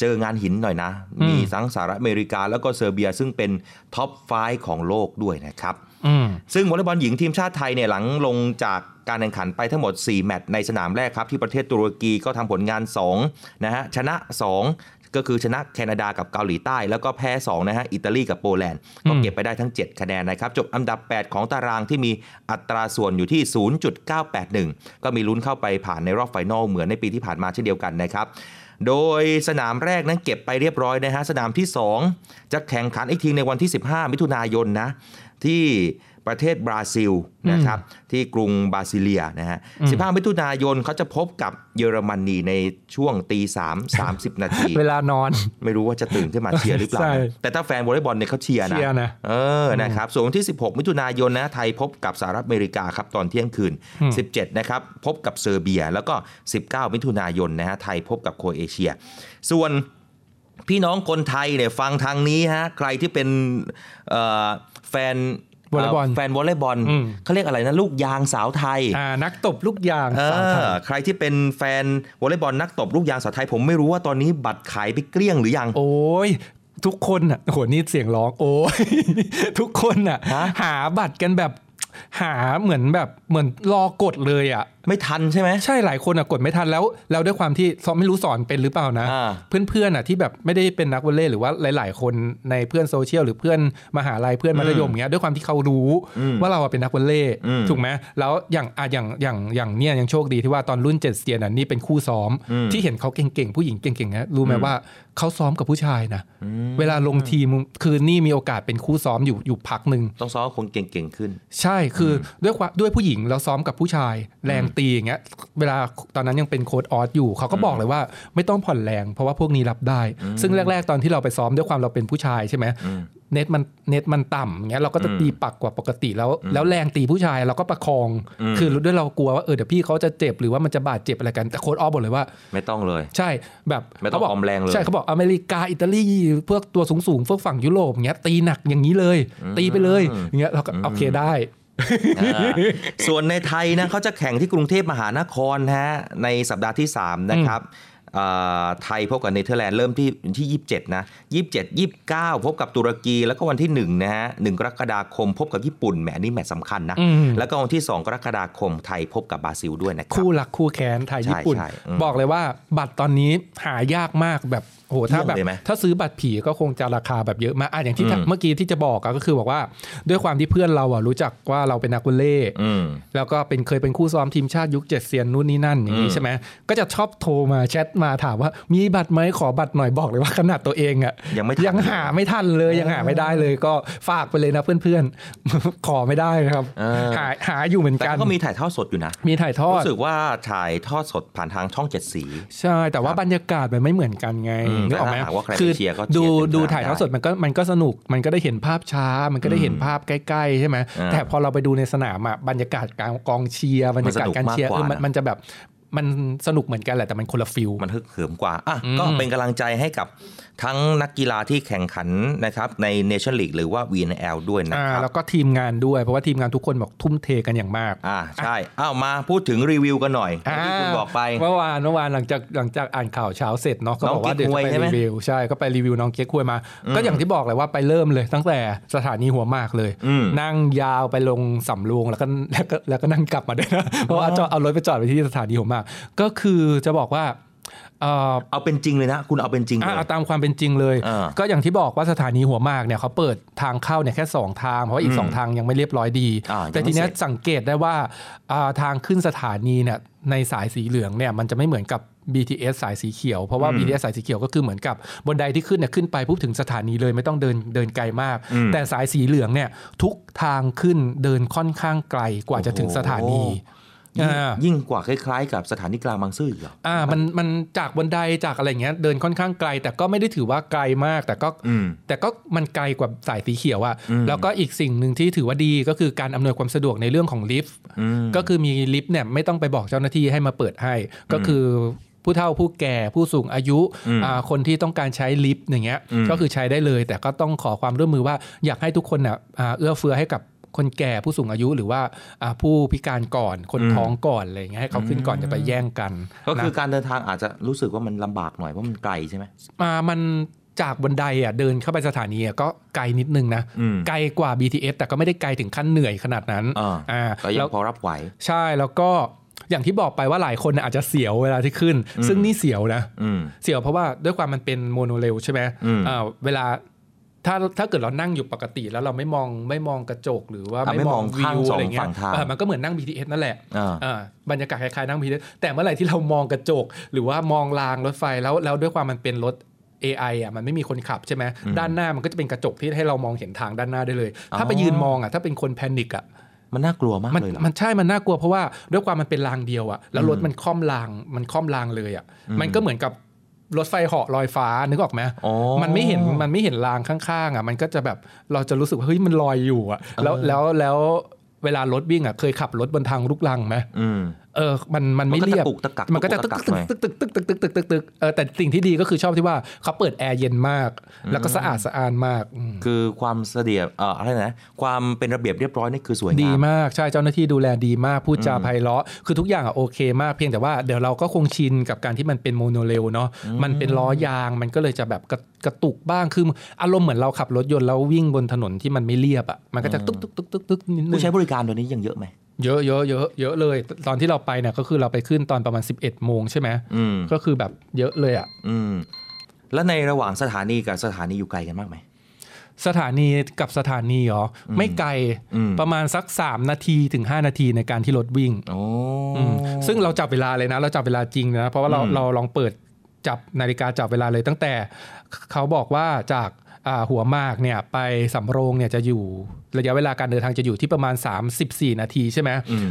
เจองานหินหน่อยนะอืมมีทั้งสหรัฐอเมริกาแล้วก็เซอร์เบียซึ่งเป็นtop five ของโลกด้วยนะครับอืมซึ่งวอลเลย์บอลหญิงทีมชาติไทยเนี่ยหลังลงจากการแข่งขันไปทั้งหมด 4 แมตช์ในสนามแรกครับ ที่ประเทศตุรกีก็ทำผลงาน 2 นะฮะ ชนะ 2 ก็คือชนะแคนาดากับเกาหลีใต้ แล้วก็แพ้ 2 นะฮะ อิตาลีกับโปแลนด์ ก็เก็บไปได้ทั้ง 7 คะแนนนะครับ จบอันดับ 8 ของตารางที่มีอัตราส่วนอยู่ที่ 0.981 ก็มีลุ้นเข้าไปผ่านในรอบ final เหมือนในปีที่ผ่านมาเช่นเดียวกันนะครับ โดยสนามแรกนั้นเก็บไปเรียบร้อยนะฮะ สนามที่ 2 จะแข่งขันอีกทีในวันที่ 15 มิถุนายนนะ ที่ ประเทศบราซิลนะครับที่กรุงบราซิเลียนะฮะ 15 มิถุนายนเขาจะพบกับเยอรมนีในช่วงตีสามสามสิบนาที เวลานอน ไม่รู้ว่าจะตื่นขึ้นมาเชียร์หรือเปล่าใช่นะแต่ถ้าแฟนวอลเลย์บอลเนี่ยเขาเชียร์นะเชียร์นะเออนะครับส่วนวันที่ 16 มิถุนายนนะไทยพบกับสหรัฐอเมริกาครับตอนเที่ยงคืน 17 นะครับพบกับเซอร์เบีย แล้วก็ 19 มิถุนายนนะฮะไทยพบกับโครเอเชีย ส่วนพี่น้องคนไทยเนี่ยฟังทางนี้ฮะใครที่เป็นเอ่อแฟน วอลเลย์บอลแฟนวอลเลย์บอลอืมเขาเรียกอะไรนะลูกยางสาวไทยอ่านักตบลูกยางสาวไทยเออใครที่เป็นแฟนวอลเลย์บอลนักตบลูกยางสาวไทย ผมไม่รู้ว่าตอนนี้บัตรขายไปเกลี้ยงหรือยัง โอ้ยทุกคนอะโหนี่เสียงร้องโอ้ยทุกคนอะฮะหาบัตรกันแบบ หาเหมือนแบบเหมือนรอกดเลยอะ ไม่ทันใช่ไหมใช่หลายคนอะกดไม่ทันแล้วแล้วด้วยความที่สอนไม่รู้สอนเป็นหรือเปล่านะอ่าเพื่อนๆอะที่แบบไม่ได้เป็นนักวอลเลย์หรือว่าหลาย ๆ คนในเพื่อนโซเชียลหรือเพื่อนมหาลัยเพื่อนมัธยมอย่างเงี้ยด้วยความที่เขารู้ว่าเราอะเป็นนักวอลเลย์อืมถูกไหมแล้วอย่างอะอย่างอย่างอย่างเนี่ยยังโชคดีที่ว่าตอนรุ่นเจ็ดเซียนอะนี่เป็นคู่ซ้อมที่เห็นเขาเก่งๆผู้หญิงเก่งๆนะรู้ไหมว่าเขาซ้อมกับผู้ชายนะเวลาลงทีมคือนี่มีโอกาสเป็นคู่ซ้อมอยู่อยู่พักหนึ่งต้องซ้อมคนเก่งๆขึ้น ใช่คืออด้วยความด้วยผู้หญิงเราซ้อมกับผู้ชาย แรงตีอย่างเงี้ยเวลาตอนนั้นยังเป็นโค้ดออสอยู่เขาก็บอกเลยว่าไม่ต้องผ่อนแรง เพราะว่าพวกนี้รับได้ ซึ่งแรก ๆ ตอนที่เราไปซ้อมด้วยความเราเป็นผู้ชายใช่ไหมเน็ตมันเน็ตมันต่ำอย่างเงี้ยเราก็จะตีปักกว่าปกติแล้ว แล้วแรงตีผู้ชายเราก็ประคอง คือด้วยเรากลัวว่าเออเดี๋ยวพี่เขาจะเจ็บหรือว่ามันจะบาดเจ็บอะไรกันแต่โค้ดออสบอกเลยว่า ไม่ต้องเลย ใช่แบบไม่ต้องเขาบกออมแรงเลยใช่เขาบอกอเมริกาอิตาลีพวกตัวสูงๆพวกฝั่งยุโรปอย่างเงี้ยตีหนักอย่างนี้เลย ตีไปเลยอย่างเงี้ยเราก็โอเคได้อ่า ส่วนในไทยนะเขาจะแข่งที่กรุงเทพมหานครนะฮะในสัปดาห์ที่ 3 นะครับอ่าไทยพบกับเนเธอร์แลนด์เริ่มที่วันที่ 27 นะ 27 29 พบกับตุรกีแล้วก็วันที่1นะฮะ1กรกฎาคม พบกับญี่ปุ่นแหมอันนี่แมตช์สำคัญนะอืมแล้วก็วันที่ 2 กรกฎาคมไทยพบกับบราซิลด้วยนะครับ คู่รักคู่แค้นไทยใช่ญี่ปุ่นใช่อืมบอกเลยว่าบัตรตอนนี้หายากมากแบบ โหถ้าแบบเยี่ยมเลยไหมถ้าซื้อบัตรผีก็คงจะราคาแบบเยอะมากอะอย่างที่อืมเมื่อกี้ที่จะบอกอะก็คือบอกว่าด้วยความที่เพื่อนเราอะรู้จักว่าเราเป็นนักวอลเลย์อืมแล้วก็เป็นเคยเป็นคู่ซ้อมทีมชาติยุคเจ็ดเซียนนู่นนี่นั่นอย่างอืนี้มใช่ไหมก็จะชอบโทรมาแชทมาถามว่ามีบัตรไหมขอบัตรหน่อยบอกเลยว่าขนาดตัวเองอะยังไม่ทันยังหาไม่ทันเลยยังหาไม่ได้เลย ก็ฝากไปเลยนะเพื่อนๆ ขอไม่ได้นะครับเออหาหาอยู่เหมือนแต่กันก็มีถ่ายทอดสดอยู่นะมีถ่ายทอดรู้สึกว่าถ่ายทอดสดผ่านทางช่องเจ็ดสี ใช่แต่ว่าบรรยากาศมันไม่เหมือนกันไงอืมนึกออกไหมแต่ถ้าหากว่าใครไปคือเชียร์ก็เชียร์ดูเต็มดูสนามถ่ายทอดได้สดมันก็มันก็สนุกมันก็ได้เห็นภาพช้า มันก็ได้เห็นภาพใกล้ๆใช่ไหมอ่าแต่พอเราไปดูในสนามอะบรรยากาศการกองเชียร์บรรยากาศการเชียร์มันสนุกเออมากกว่ามันนะมันจะแบบ มันสนุกเหมือนกันแหละแต่มันคนละฟิลมันฮึกเหิมกว่าอะอืมก็เป็นกำลังใจให้กับทั้งนักกีฬาที่แข่งขันนะครับใน Nation League หรือว่า VNL ด้วยนะอ่าครับแล้วก็ทีมงานด้วยเพราะว่าทีมงานทุกคนบอกทุ่มเทกันอย่างมากอ่าใช่อ้าวมาพูดถึงรีวิวกันหน่อยที่คุณบอกไปเมื่อวานเมื่อวานหลังจากหลังจากอ่านข่าวเช้าเสร็จเนาะก็บอกว่าน้องเดี๋ยวจะไปเก๊กฮวยใช่ไหมรีวิวใช่ก็ไปรีวิวน้องเก๊กฮวยมา ก็อย่างที่บอกเลยว่าไปเริ่มเลย ตั้งแต่สถานีหัวหมากเลยอืมนั่งยาวไปลงสำโรงแล้วก็แล้วก็แล้วก็นั่งกลับมาด้วยนะเพราะว่าจอดเอารถไปจอดไปที่สถานีหัวหมากก็คือจะบอกว่าเอ่อเอาเป็นจริงเลยนะ คุณเอาเป็นจริงเลอะยเอาตามความเป็นจริงเลยอ่าก็อย่างที่บอกว่าสถานีหัวหมากเนี่ยเขาเปิดทางเข้าเนี่ยแค่ 2 ทาง เพราะว่าอีกอืม2ทางยังไม่เรียบร้อยดีอ่ายังไม่แต่ทีเนี้ยเสร็จสังเกตได้ว่าอ่าทางขึ้นสถานีเนี่ยในสายสีเหลืองเนี่ยมันจะไม่เหมือนกับ BTS สายสีเขียว เพราะว่า BTS สายสีเขียวก็คือเหมือนกับบนไดที่ขึ้นเนี่ยขึ้นไปปุ๊บถึงสถานีเลยไม่ต้องเดินเดินไกลมากอืมแต่สายสีเหลืองเนี่ยทุกทางขึ้นเดินค่อนข้างไกลกว่าจะถึงสถานี ยิ่งอ่ายิ่งกว่าคล้ายๆ กับสถานีกลางบางซื่ออีกเหรออ่ามันมันจากบนไดจากอะไรเงี้ยเดินค่อนข้างไกล แต่ก็ไม่ได้ถือว่าไกลมาก แต่ก็อืมแต่ก็มันไกลกว่าสายสีเขียวอะอืมแล้วก็อีกสิ่งหนึ่งที่ถือว่าดีก็คือการอำนวยความสะดวกในเรื่องของลิฟต์อืมก็คือมีลิฟต์เนี่ยไม่ต้องไปบอกเจ้าหน้าที่ให้มาเปิดให้ ก็คือผู้เฒ่าผู้แก่ผู้สูงอายุอืมอ่าคนที่ต้องการใช้ลิฟต์อย่างเงี้ยอืมก็คือใช้ได้เลย แต่ก็ต้องขอความร่วมมือว่าอยากให้ทุกคนน่ะอ่าเอื้อเฟื้อให้กับ คนแก่ผู้สูงอายุหรือว่าอ่าผู้พิการก่อนคนท้องก่อนอะไรอย่างเงี้ยให้เขาขึ้นก่อนจะไปแย่งกัน ก็คือนะการเดินทางอาจจะรู้สึกว่ามันลำบากหน่อยเพราะมันไกลใช่ไหมมามันจากบนไดอะเดินเข้าไปสถานีอะก็ไกลนิดนึงนะอืมไกลกว่า BTS แต่ก็ไม่ได้ไกลถึงขั้นเหนื่อยขนาดนั้นอ่าอ่าก็ยัแล้งวพอรับไหว ใช่แล้วก็อย่างที่บอกไปว่าหลายคนน่ะอาจจะเสียวเวลาที่ขึ้น ซึ่งนี่เสียวนะอืมเสียวเพราะว่าด้วยความมันเป็นโมโนเรลใช่ไหมอืมอ่าเวลา ถ้าถ้าเกิดเรานั่งอยู่ปกติแล้วเราไม่มองไม่มองกระจกหรือว่าอะไม่มองวิข้างวสองอะไรเงี้ฝั่ยงทางเออมันก็เหมือนนั่ง BTS นั่นแหละอ่าอ่าบรรยากาศคล้ายๆนั่ง BTS แต่เมื่อไหร่ที่เรามองกระจก หรือว่ามองรางรถไฟแล้วแล้วด้วยความมันเป็นรถ AI อะมันไม่มีคนขับใช่ไหมด้านหน้ามันก็จะเป็นกระจกที่ให้เรามองเห็นทางด้านหน้าได้เลย ถ้าไปยืนมองอะถ้าเป็นคนแพนิคอะมันน่ากลัวมากมันเลยเหรอมันใช่ มันน่ากลัวเพราะว่าด้วยความมันเป็นรางเดียวอะแล้วรถมันค่อมรางมันค่อมรางเลยอะมันก็เหมือนกับ รถไฟเหาะลอยฟ้านึกออกไหมอ๋อมันไม่เห็นมันไม่เห็นรางข้างๆอะมันก็จะแบบเราจะรู้สึกว่าเฮ้ยมันลอยอยู่อะแล้วแล้วแล้วเวลารถวิ่งอะเคยขับรถบนทางลูกรังไหม อืมเอเออมันมันไม่มันก็เรียบตะกุกตะกักมันก็จะตะกุตึกกตะกักหน่อยตึกตึกตึกตึกตึกตึกตึกตึกเออแต่สิ่งที่ดีก็คือชอบที่ว่าเขาเปิดแอร์เย็นมาก แล้วก็สะอาดสะอาดมากอืมคือความเสดียบเอ่ออะไรนะความเป็นระเบียบเรียบร้อยนี่คือสวยงามดีมากใช่เจ้าหน้าที่ดูแลดีมากพูดจาไพเราะคือทุกอย่างอะโอเคมากเพียงแต่ว่าเดี๋ยวเราก็คงชินกับการที่มันเป็นโมโนเรลเนาะมันเป็นล้อยางมันก็เลยจะแบบกระกระตุกบ้างคืออารมณ์เหมือนเราขับรถยนต์แล้ววิ่งบนถนนที่มันไม่เรียบอะมันก็จะตึกตึกตึกตึกตึกนิดนึผู้งใช้บริการตัวนี้ยังเยอะไหม เยอะเยอะเยอะเยอะเลย ตอนที่เราไปเนี่ยก็คือเราไปขึ้นตอนประมาณ 11 โมงใช่ไหมอืมก็คือแบบเยอะเลยอะอืมแล้วในระหว่างสถานีกับสถานีอยู่ไกลกันมากไหมสถานีกับสถานีเหรออไม่ไกลอืมประมาณสัก 3 นาทีถึง 5 นาทีในการที่รถวิ่งโอ้อืมซึ่งเราจับเวลาเลยนะ เราจับเวลาจริงนะ เพราะว่าเราอืมเราลองเปิดจับนาฬิกาจับเวลาเลยตั้งแต่เขาบอกว่าจากอ่า หัวหมากเนี่ยไปสำโรงเนี่ยจะอยู่ระยะเวลาการเดินทางจะอยู่ที่ประมาณ 34 นาทีใช่ไหม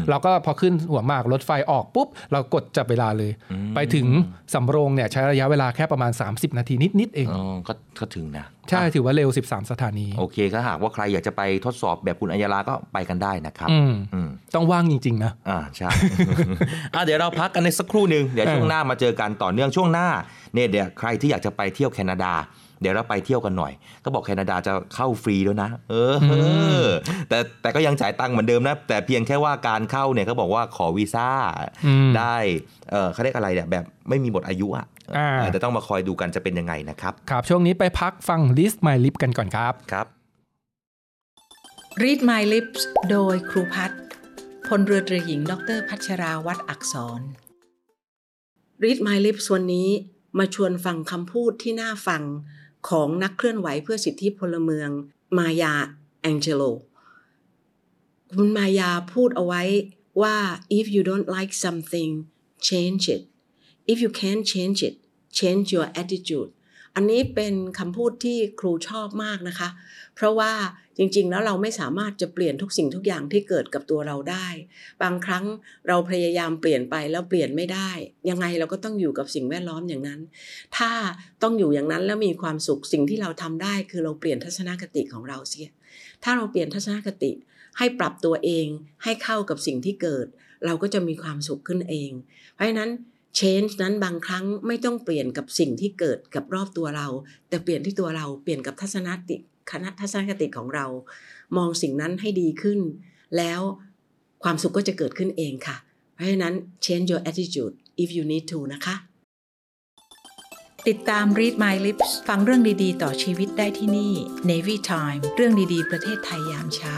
เราก็พอขึ้นหัวหมากรถไฟออกปุ๊บ เรากดจับเวลาเลย ไปถึงสำโรงเนี่ยใช้ระยะเวลาแค่ประมาณ 30 นาทีนิด ๆ เองอ๋อก็ก็ถึงนะใช่ถือว่าเร็ว 13 สถานี โอเคถ้าหากว่าใครอยากจะไปทดสอบแบบคุณอัยยาลาก็ไปกันได้นะครับอืมอืมต้องว่างจริง ๆ นะอ่าใช่อะเดี๋ยวเราพักกันในสักครู่หนึ่งเดี๋ยวช่วงหน้ามาเจอกันต่อเนื่องช่วงหน้าเนี่ยเดี๋ยวใครที่อยากจะไปเที่ยวแคนาดา เดี๋ยวเราไปเที่ยวกันหน่อย ก็บอกแคนาดาจะเข้าฟรีแล้วนะ เออ แต่แต่ก็ยังจ่ายตังค์เหมือนเดิมนะ แต่เพียงแค่ว่าการเข้าเนี่ยเขาบอกว่าขอวีซ่าอืมได้เออเขาเรียกอะไรเนี่ยแบบไม่มีหมดอายุอะอ่าเออแต่ต้องมาคอยดูกันจะเป็นยังไงนะครับ ครับ ช่วงนี้ไปพักฟัง list my lip กันก่อนครับครับ Read My Lips โดยครูพัฒน์พลเรือตรีหญิง ดรพัชราวัดอักษร Read My Lips วันนี้มาชวนฟังคำพูดที่น่าฟัง ของนักเคลื่อนไหวเพื่อสิทธิพลเมือง มายาแองเจโลคุณมายาพูดเอาไว้ว่า if you don't like something change it if you can't change it change your attitude อันนี้เป็นคำพูดที่ครูชอบมากนะคะ เพราะว่าจริงๆ แล้วเราไม่สามารถจะเปลี่ยนทุกสิ่งทุกอย่างที่เกิดกับตัวเราได้ บางครั้งเราพยายามเปลี่ยนไปแล้วเปลี่ยนไม่ได้ ยังไงเราก็ต้องอยู่กับสิ่งแวดล้อมอย่างนั้น ถ้าต้องอยู่อย่างนั้นแล้วมีความสุขสิ่งที่เราทำได้ คือเราเปลี่ยนทัศนคติของเราเสีย ถ้าเราเปลี่ยนทัศนคติให้ปรับตัวเองให้เข้ากับสิ่งที่เกิด เราก็จะมีความสุขขึ้นเอง เพราะฉะนั้น change นั้นบางครั้งไม่ต้องเปลี่ยนกับสิ่งที่เกิดกับรอบตัวเรา แต่เปลี่ยนที่ตัวเราเปลี่ยนกับทัศนคติคณะทัศนคติของเรา มองสิ่งนั้นให้ดีขึ้น แล้วความสุขก็จะเกิดขึ้นเองค่ะ เพราะฉะนั้น change your attitude if you need to นะคะ ติดตาม Read My Lips ฟังเรื่องดีๆ ต่อชีวิตได้ที่นี่ Navy Time เรื่องดีๆ ประเทศไทยยามเช้า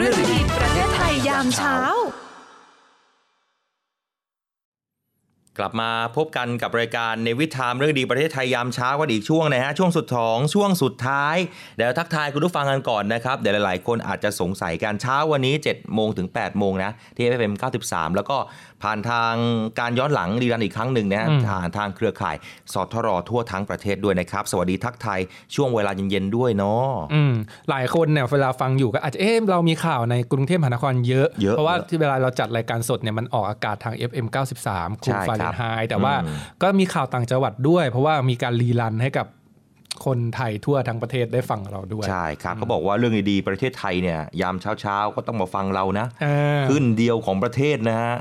เรื่องดีประเทศไทยยามเช้า กลับมาพบกันกับรายการในวิถามเรื่องดีประเทศไทยยามเช้ากันอีกช่วงนะฮะช่วงสุดท้องช่วงสุดท้ายเดี๋ยวทักทายคุณผู้ฟังกันก่อนนะครับเดี๋ยวหลายๆคนอาจจะสงสัยการเช้าวันนี้7โมงถึง8โมงนะที่ FM 93แล้วก็ ผ่านทางการย้อนหลังรีรันอีกครั้งหนึ่งนะฮะอืมผ่านทางเครือข่ายสทรทั่วทั้งประเทศด้วยนะครับ สวัสดีทักทายช่วงเวลาเย็นๆด้วยเนาะอืมหลายคนเนี่ยเวลาฟังอยู่ก็อาจจะเอ๊ะเรามีข่าวในกรุงเทพมหานครเยอะเยอะเพราะว่าเยอะที่เวลาเราจัดรายการสดเนี่ยมันออกอากาศทาง FM 93คูใช่ฟาเรครันบไฮแต่ว่าอืมก็มีข่าวต่างจังหวัดด้วย เพราะว่ามีการรีรันให้กับ คนไทยทั่วทั้งประเทศได้ฟังเราด้วย ใช่ครับเขาบอกว่าเรื่องดีๆประเทศไทยเนี่ยยามเช้าๆก็ต้องมาฟังเรานะเออขึ้นเดียวของประเทศนะฮะ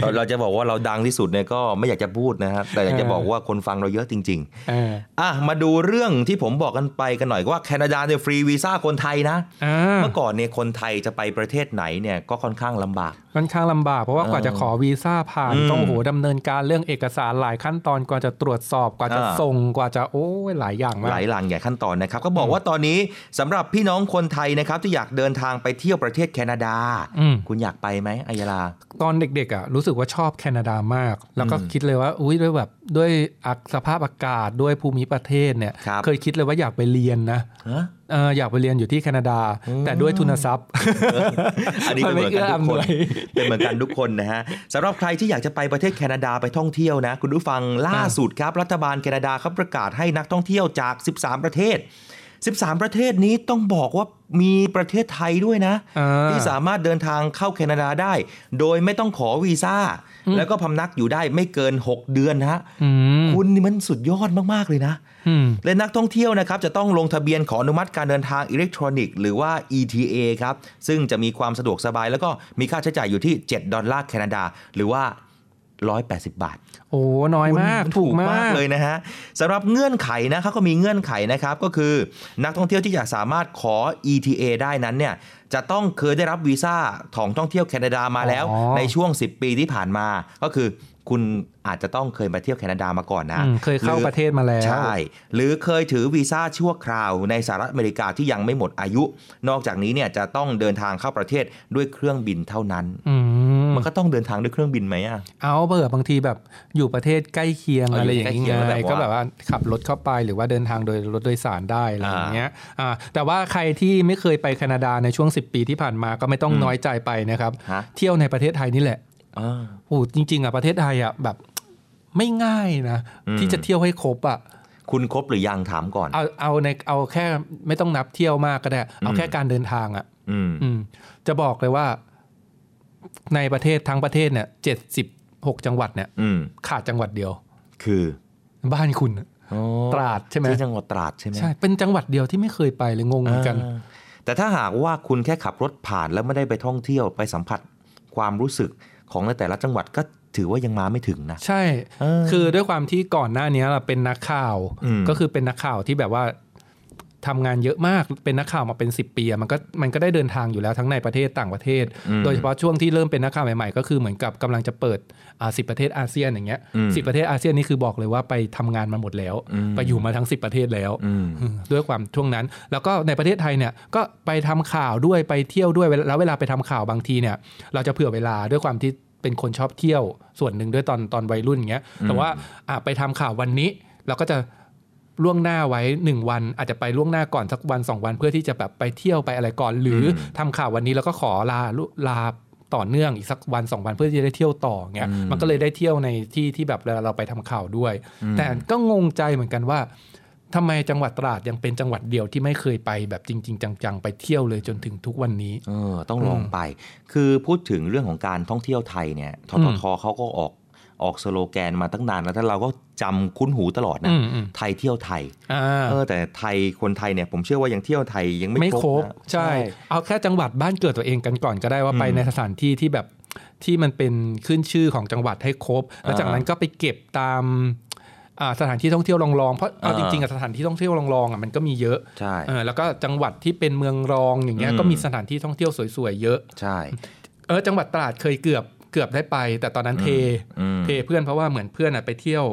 เราเราจะบอกว่าเราดังที่สุดเนี่ยก็ไม่อยากจะพูดนะฮะแต่อยากจะเออบอกว่าคนฟังเราเยอะจริงเออๆอะมาดูเรื่องที่ผมบอกกันไปกันหน่อยว่าแคนาดาเนี่ยฟรีวีซ่าคนไทยนะอ่าเมื่อก่อนเนี่ยคนไทยจะไปประเทศไหนเนี่ยก็ค่อนข้างลำบากค่อนข้างลำบากเพราะว่าเออกว่าจะขอวีซ่าผ่านอืมต้องโอ้โหดำเนินการเรื่องเอกสารหลายขั้นตอนกว่าจะตรวจสอบกว่าจะอ่าส่งกว่าจะโอ้ยหลายอย่างมากหลายหลังใหญ่ขั้นตอนนะครับ ก็บอกว่าตอนนี้สำหรับพี่น้องคนไทยนะครับที่อยากเดินทางไปเที่ยวประเทศแคนาดาอืมคุณอยากไปไหมอัยยาลา ตอนเด็กๆอะรู้สึกว่าชอบแคนาดามาก แล้วก็อืมคิดเลยว่าอุ้ยด้วยแบบด้วยอักสภาพอากาศด้วยภูมิประเทศเนี่ยครับเคยคิดเลยว่าอยากไปเรียนนะฮะเอออยากไปเรียนอยู่ที่แคนาดา แต่ด้วยทุนทรัพย์ อันนี้เป็นเหมือนกันทุกคนมันไม่เอื้ออำนวยเป็นเหมือนกันทุกคนนะฮะสำหรับใครที่อยากจะไปประเทศแคนาดาไปท่องเที่ยวนะ คุณผู้ฟังล่าสุดครับ รัฐบาลแคนาดาเขาประกาศให้นักท่องเที่ยวจาก 13 ประเทศ 13 ประเทศนี้ต้องบอกว่ามีประเทศไทยด้วยนะอ่าที่สามารถเดินทางเข้าแคนาดาได้ โดยไม่ต้องขอวีซ่า แล้วก็พำนักอยู่ได้ไม่เกิน 6 เดือนนะฮะอืมคุณนี่มันสุดยอดมากๆเลยนะอืมและนักท่องเที่ยวนะครับจะต้องลงทะเบียนขออนุมัติการเดินทางอิเล็กทรอนิกส์หรือว่า ETA ครับ ซึ่งจะมีความสะดวกสบาย แล้วก็มีค่าใช้จ่ายอยู่ที่ 7 ดอลลาร์แคนาดา หรือว่า 180 บาท โอ้ น้อยมากคุณถูกมากเลยนะฮะสำหรับเงื่อนไขนะเขาก็มีเงื่อนไขนะครับก็คือ นักท่องเที่ยวที่จะสามารถขอ ETA ได้นั้นเนี่ยจะต้องเคยได้รับวีซ่าของท่องเที่ยวแคนาดามาแล้วอ๋อในช่วง 10 ปีที่ผ่านมาก็คือ คุณอาจจะต้องเคยมาเที่ยวแคนาดามาก่อนนะอืมเคยเข้าหอประเทศมาแล้ว ใช่ หรือเคยถือวีซ่าชั่วคราวในสหรัฐอเมริกาที่ยังไม่หมดอายุ นอกจากนี้เนี่ยจะต้องเดินทางเข้าประเทศด้วยเครื่องบินเท่านั้นอืมมันก็ต้องเดินทางด้วยเครื่องบินไหมอะ เอาเบอร์บางทีแบบอยู่ประเทศใกล้เคียงเอาอยู่อะไรอย่างใกล้เงี้เคียงแล้วแบบยว่าก็แบบว่าขับรถเข้าไปหรือว่าเดินทางโดยรถโดยสารได้อะไรอย่างเงี้ยอ่าแต่ว่าใครที่ไม่เคยไปแคนาดาในช่วง 10 ปีที่ผ่านมาก็ไม่ต้องน้อยใจไปนะครับฮะเที่ยวในประเทศไทยนี่แหละอ่า โอ้จริง ๆอะประเทศไทยอะแบบไม่ง่ายนะอืมที่จะเที่ยวให้ครบอะคุณครบหรือยังถามก่อน เอาเอาในเอาแค่ไม่ต้องนับเที่ยวมากก็ได้ เอาแค่การเดินทางอะอืมอืมจะบอกเลยว่า ในประเทศทั้งประเทศเนี่ยเจ็ดสิบหกจังหวัดเนี่ยอืมขาดจังหวัดเดียว คือ บ้านคุณอะอ๋อตราดใช่ไหมที่จังหวัดตราดใช่ไหมใช่เป็นจังหวัดเดียวที่ไม่เคยไปเลยงงเหมือนกันอ่าแต่ถ้าหากว่าคุณแค่ขับรถผ่านแล้วไม่ได้ไปท่องเที่ยวไปสัมผัสความรู้สึก ของในแต่ละจังหวัดก็ถือว่ายังมาไม่ถึงนะ ใช่เออคือด้วยความที่ก่อนหน้านี้เราเป็นนักข่าวอืมก็คือเป็นนักข่าวที่แบบว่า ทำงานเยอะมากเป็นนักข่าวมาเป็น 10 ปีอะมันก็มันก็ได้เดินทางอยู่แล้วทั้งในประเทศต่างประเทศอืมโดยเฉพาะช่วงที่เริ่มเป็นนักข่าวใหม่ๆ ก็คือเหมือนกับกำลังจะเปิดอ่าสิประเทศอาเซียนอย่างเงี้ยอืมสิประเทศอาเซียนนี่คือบอกเลยว่าไปทำงานมาหมดแล้วอืมไปอยู่มาทั้ง 10 ประเทศแล้วอืมอืมด้วยความช่วงนั้น แล้วก็ในประเทศไทยเนี่ยก็ไปทำข่าวด้วยไปเที่ยวด้วยแล้วเวลาไปทำข่าวบางทีเนี่ยเราจะเผื่อเวลาด้วยความที่เป็นคนชอบเที่ยวส่วนหนึ่งด้วยตอนตอนวัยรุ่นอย่างเงี้ยแต่ว่าอะไปทำข่าววันนี้เราก็จะ ล่วงหน้าไว้หนึ่งวันอาจจะไปล่วงหน้าก่อนสักวันสองวันเพื่อที่จะแบบไปเที่ยวไปอะไรก่อน หรืออทำข่าววันนี้แล้วก็ขอลาลาต่อเนื่องอีกสักวันสองวันเพื่อที่จะได้เที่ยวต่อเงี้ยมันก็เลยได้เที่ยวในที่ที่แบบเวลาเราไปทำข่าวด้วย แต่ก็งงใจเหมือนกันว่าทำไมจังหวัดตราดยังเป็นจังหวัดเดียวที่ไม่เคยไปแบบจริง ๆ จังๆ ไปเที่ยวเลยจนถึงทุกวันนี้เออต้องลองไป คือพูดถึงเรื่องของการท่องเที่ยวไทยเนี่ยทททเขาก็ออก ออกสโลแกนมาตั้งนานแล้วถ้าเราก็จำคุ้นหูตลอดนะอืมอืมไทยเที่ยวไทยอ่าเออแต่ไทยคนไทยเนี่ยผมเชื่อว่ายังเที่ยวไทยยังไม่ไม่ครบนะใช่ เอาแค่จังหวัดบ้านเกิดตัวเองกันก่อนก็ได้ว่าอืมไปในสถานที่ที่แบบที่มันเป็นขึ้นชื่อของจังหวัดให้ครบ แล้วจากนั้นก็ไปเก็บตามอ่าสถานที่ท่องเที่ยวรองๆ เพราะเอาอ่าจริงๆกับสถานที่ท่องเที่ยวรองๆอะมันก็มีเยอะใช่เออแล้วก็จังหวัดที่เป็นเมืองรองอย่างเงี้ยอืมก็มีสถานที่ท่องเที่ยวสวยๆเยอะ ใช่ เออจังหวัดตราดเคยเกือบ เกือบได้ไป แต่ตอนนั้นเทอืมเทเพื่อนเพราะว่าเหมือนเพื่อนอะไปเที่ยว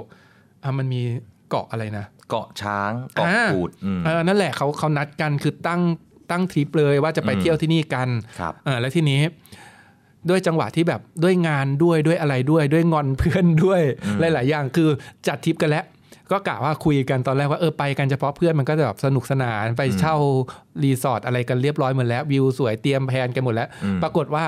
อะมันมีเกาะอะไรนะเกาะช้างเกาะอ่ากูดอืมเออนั่นแหละเขาเขานัดกันคือตั้งตั้งทริปเลยว่าจะไปอืมเที่ยวที่นี่กันครับเออแล้วทีนี้ด้วยจังหวะที่แบบด้วยงานด้วยด้วยอะไรด้วยด้วยงอนเพื่อนด้วยอืมหลาย ๆ อย่างคือจัดทริปกันแล้ว ก็กะว่าคุยกันตอนแรกว่าเออไปกันเฉพาะเพื่อนมันก็จะแบบสนุกสนานไปเช่ารีสอร์ทอะไรกันเรียบร้อยหมดแล้ววิวสวยเตรียม plan กันหมดแล้วอืมปรากฏว่า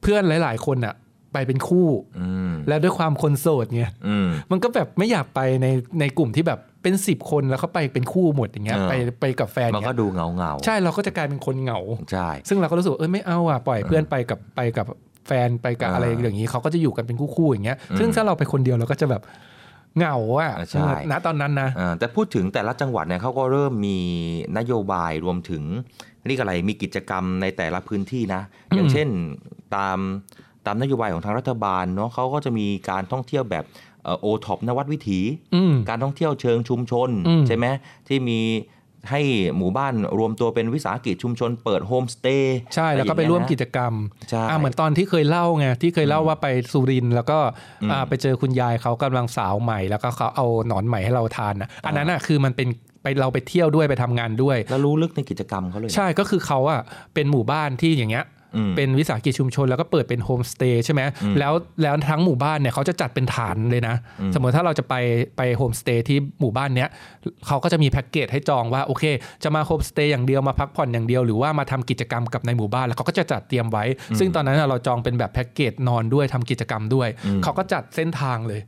เพื่อนหลาย ๆ คนอะ ไปเป็นคู่อืมแล้วด้วยความคนโสดเนี่ยอืมมันก็แบบไม่อยากไปในในกลุ่มที่แบบเป็นสิบคนแล้วเขาไปเป็นคู่หมดอย่างเงี้ยเออไปไปกับแฟนมันเงี้ก็ยดูเงาเงาๆใช่เราก็จะกลายเป็นคนเหงาใช่ซึ่งเราก็รู้สึกว่าเออไม่เอาอะปล่อยเพื่อนไปกับไปกับแฟนไปกับอ่าอะไรอย่างนี้เขาก็จะอยู่กันเป็นคู่ๆอย่างเงี้ยอืมซึ่งถ้าเราไปคนเดียวเราก็จะแบบเหงาอะอ่าใช่ณตอนนั้นนะอ่าแต่พูดถึงแต่ละจังหวัดเนี่ยเขาก็เริ่มมีนโยบายรวมถึงเรียกอะไรมีกิจกรรมในแต่ละพื้นที่นะ อย่างอืมเช่นตาม ตามนโยบายของทางรัฐบาลเนาะเขาก็จะมีการท่องเที่ยวแบบโอท็อปนวัตวิถีอืมการท่องเที่ยวเชิงชุมชนอืมใช่ไหมที่มีให้หมู่บ้านรวมตัวเป็นวิสาหกิจชุมชนเปิดโฮมสเตย์ใช่แล้วก็ไปร่วมกิจกรรมใช่อ่าเหมือนตอนที่เคยเล่าไงที่เคยเล่าว่าไปสุรินทร์แล้วก็อืมอ่าไปเจอคุณยายเขากำลังสาวไหม แล้วก็เขาเอาหนอนไหมให้เราทานนะอันนั้นอะคือมันเป็นไปเราไปเที่ยวด้วยไปทำงานด้วย แล้วรู้ลึกในกิจกรรมเขาเลย ใช่ก็คือเขาอะเป็นหมู่บ้านที่อย่างเงี้ยอืม เป็นวิสาหกิจชุมชน แล้วก็เปิดเป็นโฮมสเตย์ใช่ไหมอืมแล้วแล้วทั้งหมู่บ้านเนี่ยเขาจะจัดเป็นฐานเลยนะอืมสมมติถ้าเราจะไปไปโฮมสเตย์ที่หมู่บ้านเนี้ยเขาก็จะมีแพ็กเกจให้จองว่าโอเค จะมาโฮมสเตย์อย่างเดียวมาพักผ่อนอย่างเดียวหรือว่ามาทำกิจกรรมกับในหมู่บ้านแล้วเขาก็จะจัดเตรียมไว้ ซึ่งตอนนั้นอะเราจองเป็นแบบแพ็กเกจนอนด้วยทำกิจกรรมด้วย เขาก็จัดเส้นทางเลย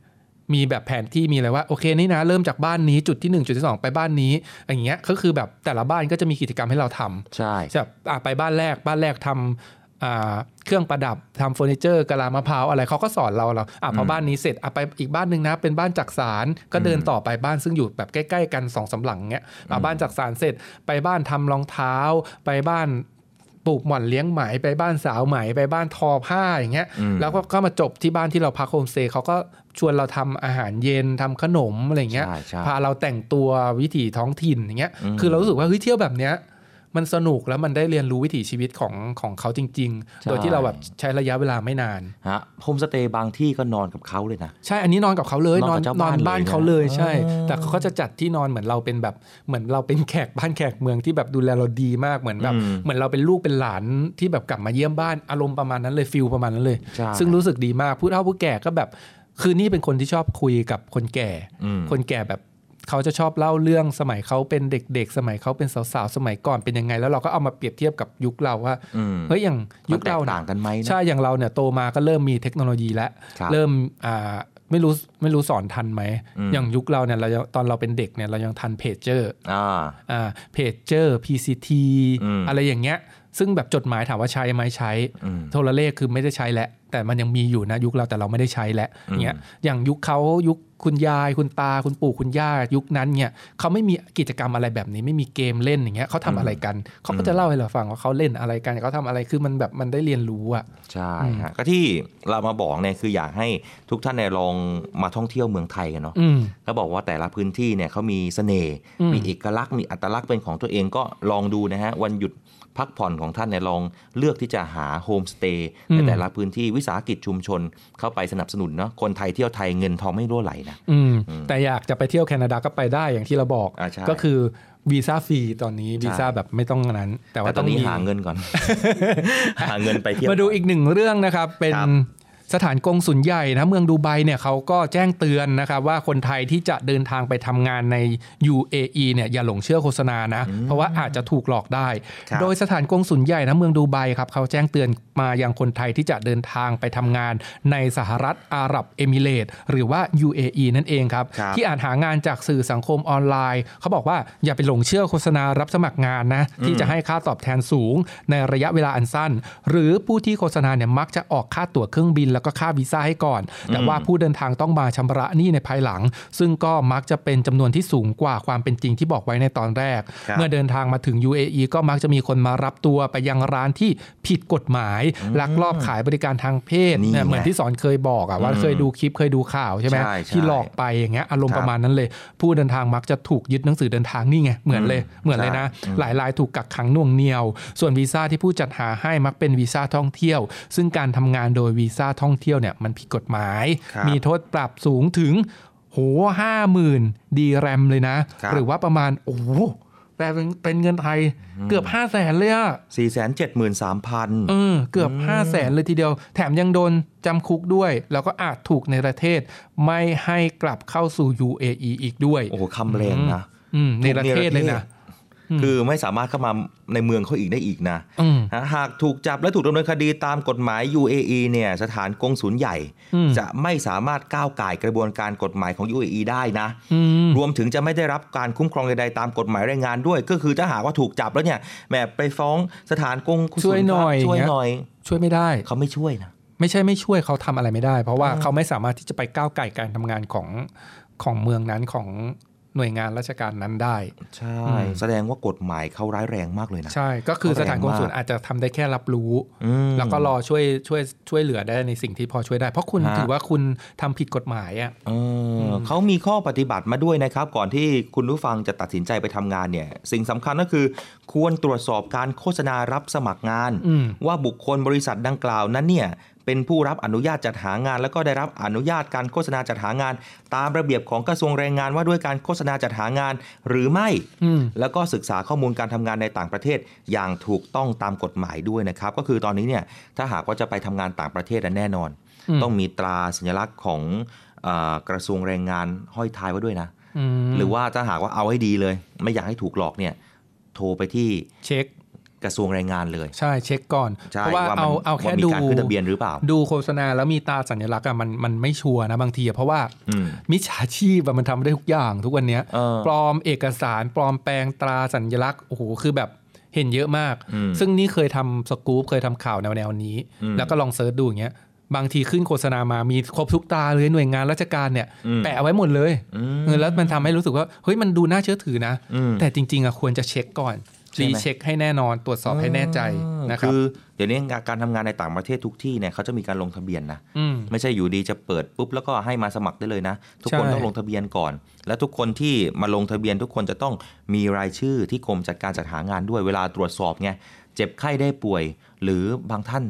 มีแบบแผนที่มีอะไรว่าโอเคนี่นะเริ่มจากบ้านนี้จุดที่หนึ่งจุดที่สองไปบ้านนี้อย่างเงี้ยก็คือแบบแต่ละบ้านก็จะมีกิจกรรมให้เราทำใช่แบบอะไปบ้านแรกบ้านแรกทำอ่าเครื่องประดับทำเฟอร์นิเจอร์กะลามะพร้าวอะไรเขาก็สอนเราเราอะพอบ้านนี้เสร็จอะไปอีกบ้านหนึ่งนะ เป็นบ้านจักสารก็เดินต่อไปบ้านซึ่งอยู่แบบใกล้ ๆ กันสองสามหลังเงี้ยอะบ้านจักสารเสร็จไปบ้านทำรองเท้าไปบ้าน ปลูกหม่อนเลี้ยงไหมไปบ้านสาวไหมไปบ้านทอผ้าอย่างเงี้ยอืมแล้วก็ก็มาจบที่บ้านที่เราพักโฮมสเตย์เขาก็ชวนเราทำอาหารเย็นทำขนมอะไรเงี้ยใช่ใช่พาเราแต่งตัววิถีท้องถิ่นอย่างเงี้ยอืมคือเรารู้สึกว่าเฮ้ยเที่ยวแบบเนี้ย มันสนุกแล้วมันได้เรียนรู้วิถีชีวิตของของเขาจริงใช่ๆโดยที่เราแบบใช้ระยะเวลาไม่นานฮะโฮมสเตย์บางที่ก็นอนกับเขาเลยนะ ใช่อันนี้นอนกับเขาเลยนนออนนกับเจ้านอนบ้านบ้านเลยนะเขาเลยใช่อ๋อแต่เขาก็จะจัดที่นอนเหมือนเราเป็นแบบเหมือนเราเป็นแขกบ้านแขกเมืองที่แบบดูแลเราดีมากเหมือนแบบอืมเหมือนเราเป็นลูกเป็นหลานที่แบบกลับมาเยี่ยมบ้านอารมณ์ประมาณนั้นเลยฟิลประมาณนั้นเลยใช่ซึ่งรู้สึกดีมากผู้เฒ่าผู้แก่ก็แบบคือนี่เป็นคนที่ชอบคุยกับคนแก่อืมคนแก่แบบ เขาจะชอบเล่าเรื่องสมัยเขาเป็นเด็กๆ สมัยเขาเป็นสาวๆ สมัยก่อนเป็นยังไง แล้วเราก็เอามาเปรียบเทียบกับยุคเราว่าอืมเฮ้ยอย่างยุคเรามันแตกเนี่ยต่างกันไหมนะใช่อย่างเราเนี่ยโตมาก็เริ่มมีเทคโนโลยีแล้วครับเริ่มอ่าไม่รู้ไม่รู้สอนทันไหมอืมอย่างยุคเราเนี่ยเรายังตอนเราเป็นเด็กเนี่ยเรายังทันเพจเจอร์อ่าอ่าเพจเจอร์ PCT อืมอะไรอย่างเงี้ย ซึ่งแบบจดหมายถามว่าใช้ไหมใช้อืมโทรเลขคือไม่ได้ใช้แล้วแต่มันยังมีอยู่นะยุคเราแต่เราไม่ได้ใช้แล้วอืมเงี้ยอย่างยุคเขายุค คุณยาย คุณตาคุณปู่คุณย่ายุคนั้นเนี่ยเขาไม่มีกิจกรรมอะไรแบบนี้ ไม่มีเกมเล่นอย่างเงี้ยเขาทำอะไรกันเขาก็จะเล่าให้เราฟังว่าเขาเล่นอะไรกันเขาทำอะไรคือมันแบบมันได้เรียนรู้อะใช่ฮะก็ที่เรามาบอกเนี่ยคืออยากให้ทุกท่านเนี่ยลองมาท่องเที่ยวเมืองไทยกันเนาะอืมก็บอกว่าแต่ละพื้นที่เนี่ยเขามีเสน่ห์อืมมีเอกลักษณ์มีอัตลักษณ์เป็นของตัวเองก็ลองดูนะฮะวันหยุด พักผ่อนของท่านเนี่ยลองเลือกที่จะหาโฮมสเตย์ในแต่ละพื้นที่วิสาหกิจชุมชนเข้าไปสนับสนุนเนาะคนไทยเที่ยวไทยเงินทองไม่รั่วไหลนะอืมแต่อยากจะไปเที่ยวแคนาดาก็ไปได้อย่างที่เราบอกอ่าใช่ก็คือวีซ่าฟรีตอนนี้วีซ่าแบบไม่ต้องนั้น แต่แต่ว่าตต้ออนงนี้มีหาเงินก่อน หาเงินไปเที่ยวมาดูอีกหนึ่งเรื่องนะครับ เป็นครับ สถานกงสุลใหญ่นะเมืองดูไบเนี่ยเขาก็แจ้งเตือนนะครับว่าคนไทยที่จะเดินทางไปทำงานใน UAE เนี่ยอย่าหลงเชื่อโฆษณานะ เพราะว่าอาจจะถูกหลอกได้ครับโดยสถานกงสุลใหญ่นะเมืองดูไบครับเขาแจ้งเตือนมายังคนไทยที่จะเดินทางไปทำงานในสหรัฐอาหรับเอมิเรตส์หรือว่า UAE นั่นเองครับครับที่อาจหางานจากสื่อสังคมออนไลน์ เขาบอกว่าอย่าไปหลงเชื่อโฆษณารับสมัครงานนะที่จะให้ค่าตอบแทนสูงในระยะเวลาอันสั้น หรือผู้ที่โฆษณาเนี่ยมักจะออกค่าตั๋วเครื่องบินแล้วก็ค่าวีซ่าให้ก่อน แต่ว่าผู้เดินทางต้องมาชำระหนี้ในภายหลัง ซึ่งก็มักจะเป็นจำนวนที่สูงกว่าความเป็นจริงที่บอกไว้ในตอนแรกครับเมื่อเดินทางมาถึง UAE ก็มักจะมีคนมารับตัวไปยังร้านที่ผิดกฎหมาย ลักลอบขายบริการทางเพศนี่เนี่ยเหมือนไงที่สอนเคยบอกอะว่าอืมเคยดูคลิปเคยดูข่าวใช่ไหมใช่ใช่ที่หลอกไปอย่างเงี้ยอารมณ์ครับประมาณนั้นเลย ผู้เดินทางมักจะถูกยึดหนังสือเดินทางนี่ไงเหมือนเลยเหมือนเลยนะใช่อืมหลายรายถูกกักขังหน่วงเหนียว ส่วนวีซ่าที่ผู้จัดหาให้มักเป็นวีซ่าท่องเที่ยว ซึ่งการทำงานโดยวีซ่าท่องเที่ยวเนี่ยมันผิดกฎหมายครับมีโทษปรับสูงถึงโหห้าหมื่นดีแรมเลยนะครับหรือว่าประมาณโอ้โหแปลเป็นเป็นเงินไทยเกือบห้าแสนเลยอะ4 7 3 0 0 0เออเกือบห้าแสนเลยทีเดียว แถมยังโดนจำคุกด้วย แล้วก็อาจถูกในประเทศ ไม่ให้กลับเข้าสู่ UAE อีกด้วย โอ้โหคำแรงนะอืมในประเทศเลยนะ คือไม่สามารถเข้ามาในเมืองเขาอีกได้อีกนะอืมฮะหากถูกจับและถูกดำเนินคดีตามกฎหมาย UAE เนี่ยสถานกงศูนย์ใหญ่อืมจะไม่สามารถก้าวไก่ายกระบวนการกฎหมายของ UAE ได้นะอืมรวมถึงจะไม่ได้รับการคุ้มครองใดๆตามกฎหมายแรงงานด้วย ก็คือถ้าหากว่าถูกจับแล้วเนี่ยแหมไปฟ้องสถานกงศูนช่วยหน่อยช่วยเงี้ยหน่อย ช่วยไม่ได้เขาไม่ช่วยนะไม่ใช่ไม่ช่วยเขาทำอะไรไม่ได้ เพราะว่าเขาไม่สามารถที่จะไปก้าวไก่การทำงานของของเมืองนั้นของ หน่วยงานราชการนั้นได้ ใช่อืมแสดงว่ากฎหมายเขาร้ายแรงมากเลยนะ ใช่ ก็คือเขาสแรงถานกงศูนย์มากอาจจะทำได้แค่รับรู้อืมแล้วก็รอช่วยช่วยช่วยเหลือได้ในสิ่งที่พอช่วยได้ เพราะคุณฮะถือว่าคุณทำผิดกฎหมายอะเออเขามีข้อปฏิบัติมาด้วยนะครับ ก่อนที่คุณผู้ฟังจะตัดสินใจไปทำงานเนี่ย สิ่งสำคัญก็คือ ควรตรวจสอบการโฆษณารับสมัครงานอืมว่าบุคคลบริษัทดังกล่าวนั้นเนี่ย เป็นผู้รับอนุญาตจัดหางาน แล้วก็ได้รับอนุญาตการโฆษณาจัดหางาน ตามระเบียบของกระทรวงแรงงานว่าด้วยการโฆษณาจัดหางานหรือไม่อืมแล้วก็ศึกษาข้อมูลการทำงานในต่างประเทศ อย่างถูกต้องตามกฎหมายด้วยนะครับ ก็คือตอนนี้เนี่ยถ้าหากว่าจะไปทำงานต่างประเทศอะแน่นอนอืมต้องมีตราสัญลักษณ์ของเออกระทรวงแรงงานห้อยท้ายไว้ด้วยนะอืมหรือว่าถ้าหากว่าเอาให้ดีเลย ไม่อยากให้ถูกหลอกเนี่ยโทรไปที่เช็ค กระทรวงแรงงานเลย ใช่เช็คก่อนใช่เพราะว่าว่ามันเอาเอาแค่ว่ามีดูการขึ้นทะเบียนหรือเปล่า ดูโฆษณาแล้วมีตราสัญลักษณ์อะมันมันไม่ชัวร์นะบางทีอะเพราะว่าอืมมิจฉาชีพอะมันทำได้ทุกอย่างทุกวันเนี้ยเออปลอมเอกสารปลอมแปลงตราสัญลักษณ์โอ้โหคือแบบเห็นเยอะมากอืมซึ่งนี่เคยทำสกู๊ปเคยทำข่าวแนวแนวๆนี้อืมแล้วก็ลอง search ดูอย่างเงี้ยบางทีขึ้นโฆษณามามีครบทุกตราเลยหน่วยงานราชการเนี่ยอืมแปะเอาไว้หมดเลยอืมเออแล้วมันทำให้รู้สึกว่าเฮ้ยมันดูน่าเชื่อถือนะอืมแต่จริงๆอะควรจะเช็คก่อนใช่ไหม recheck ให้แน่นอนตรวจสอบให้แน่ใจนะครับคือเดี๋ยวนี้การทำงานในต่างประเทศทุกที่เนี่ยเขาจะมีการลงทะเบียนนะอืมไม่ใช่อยู่ดีจะเปิดปุ๊บแล้วก็ให้มาสมัครได้เลยนะ ทุกคนใช่ต้องลงทะเบียนก่อน และทุกคนที่มาลงทะเบียนทุกคนจะต้องมีรายชื่อที่กรมจัดการจัดหางานด้วยเวลาตรวจสอบไงเจ็บไข้ได้ป่วย หรือบางท่าน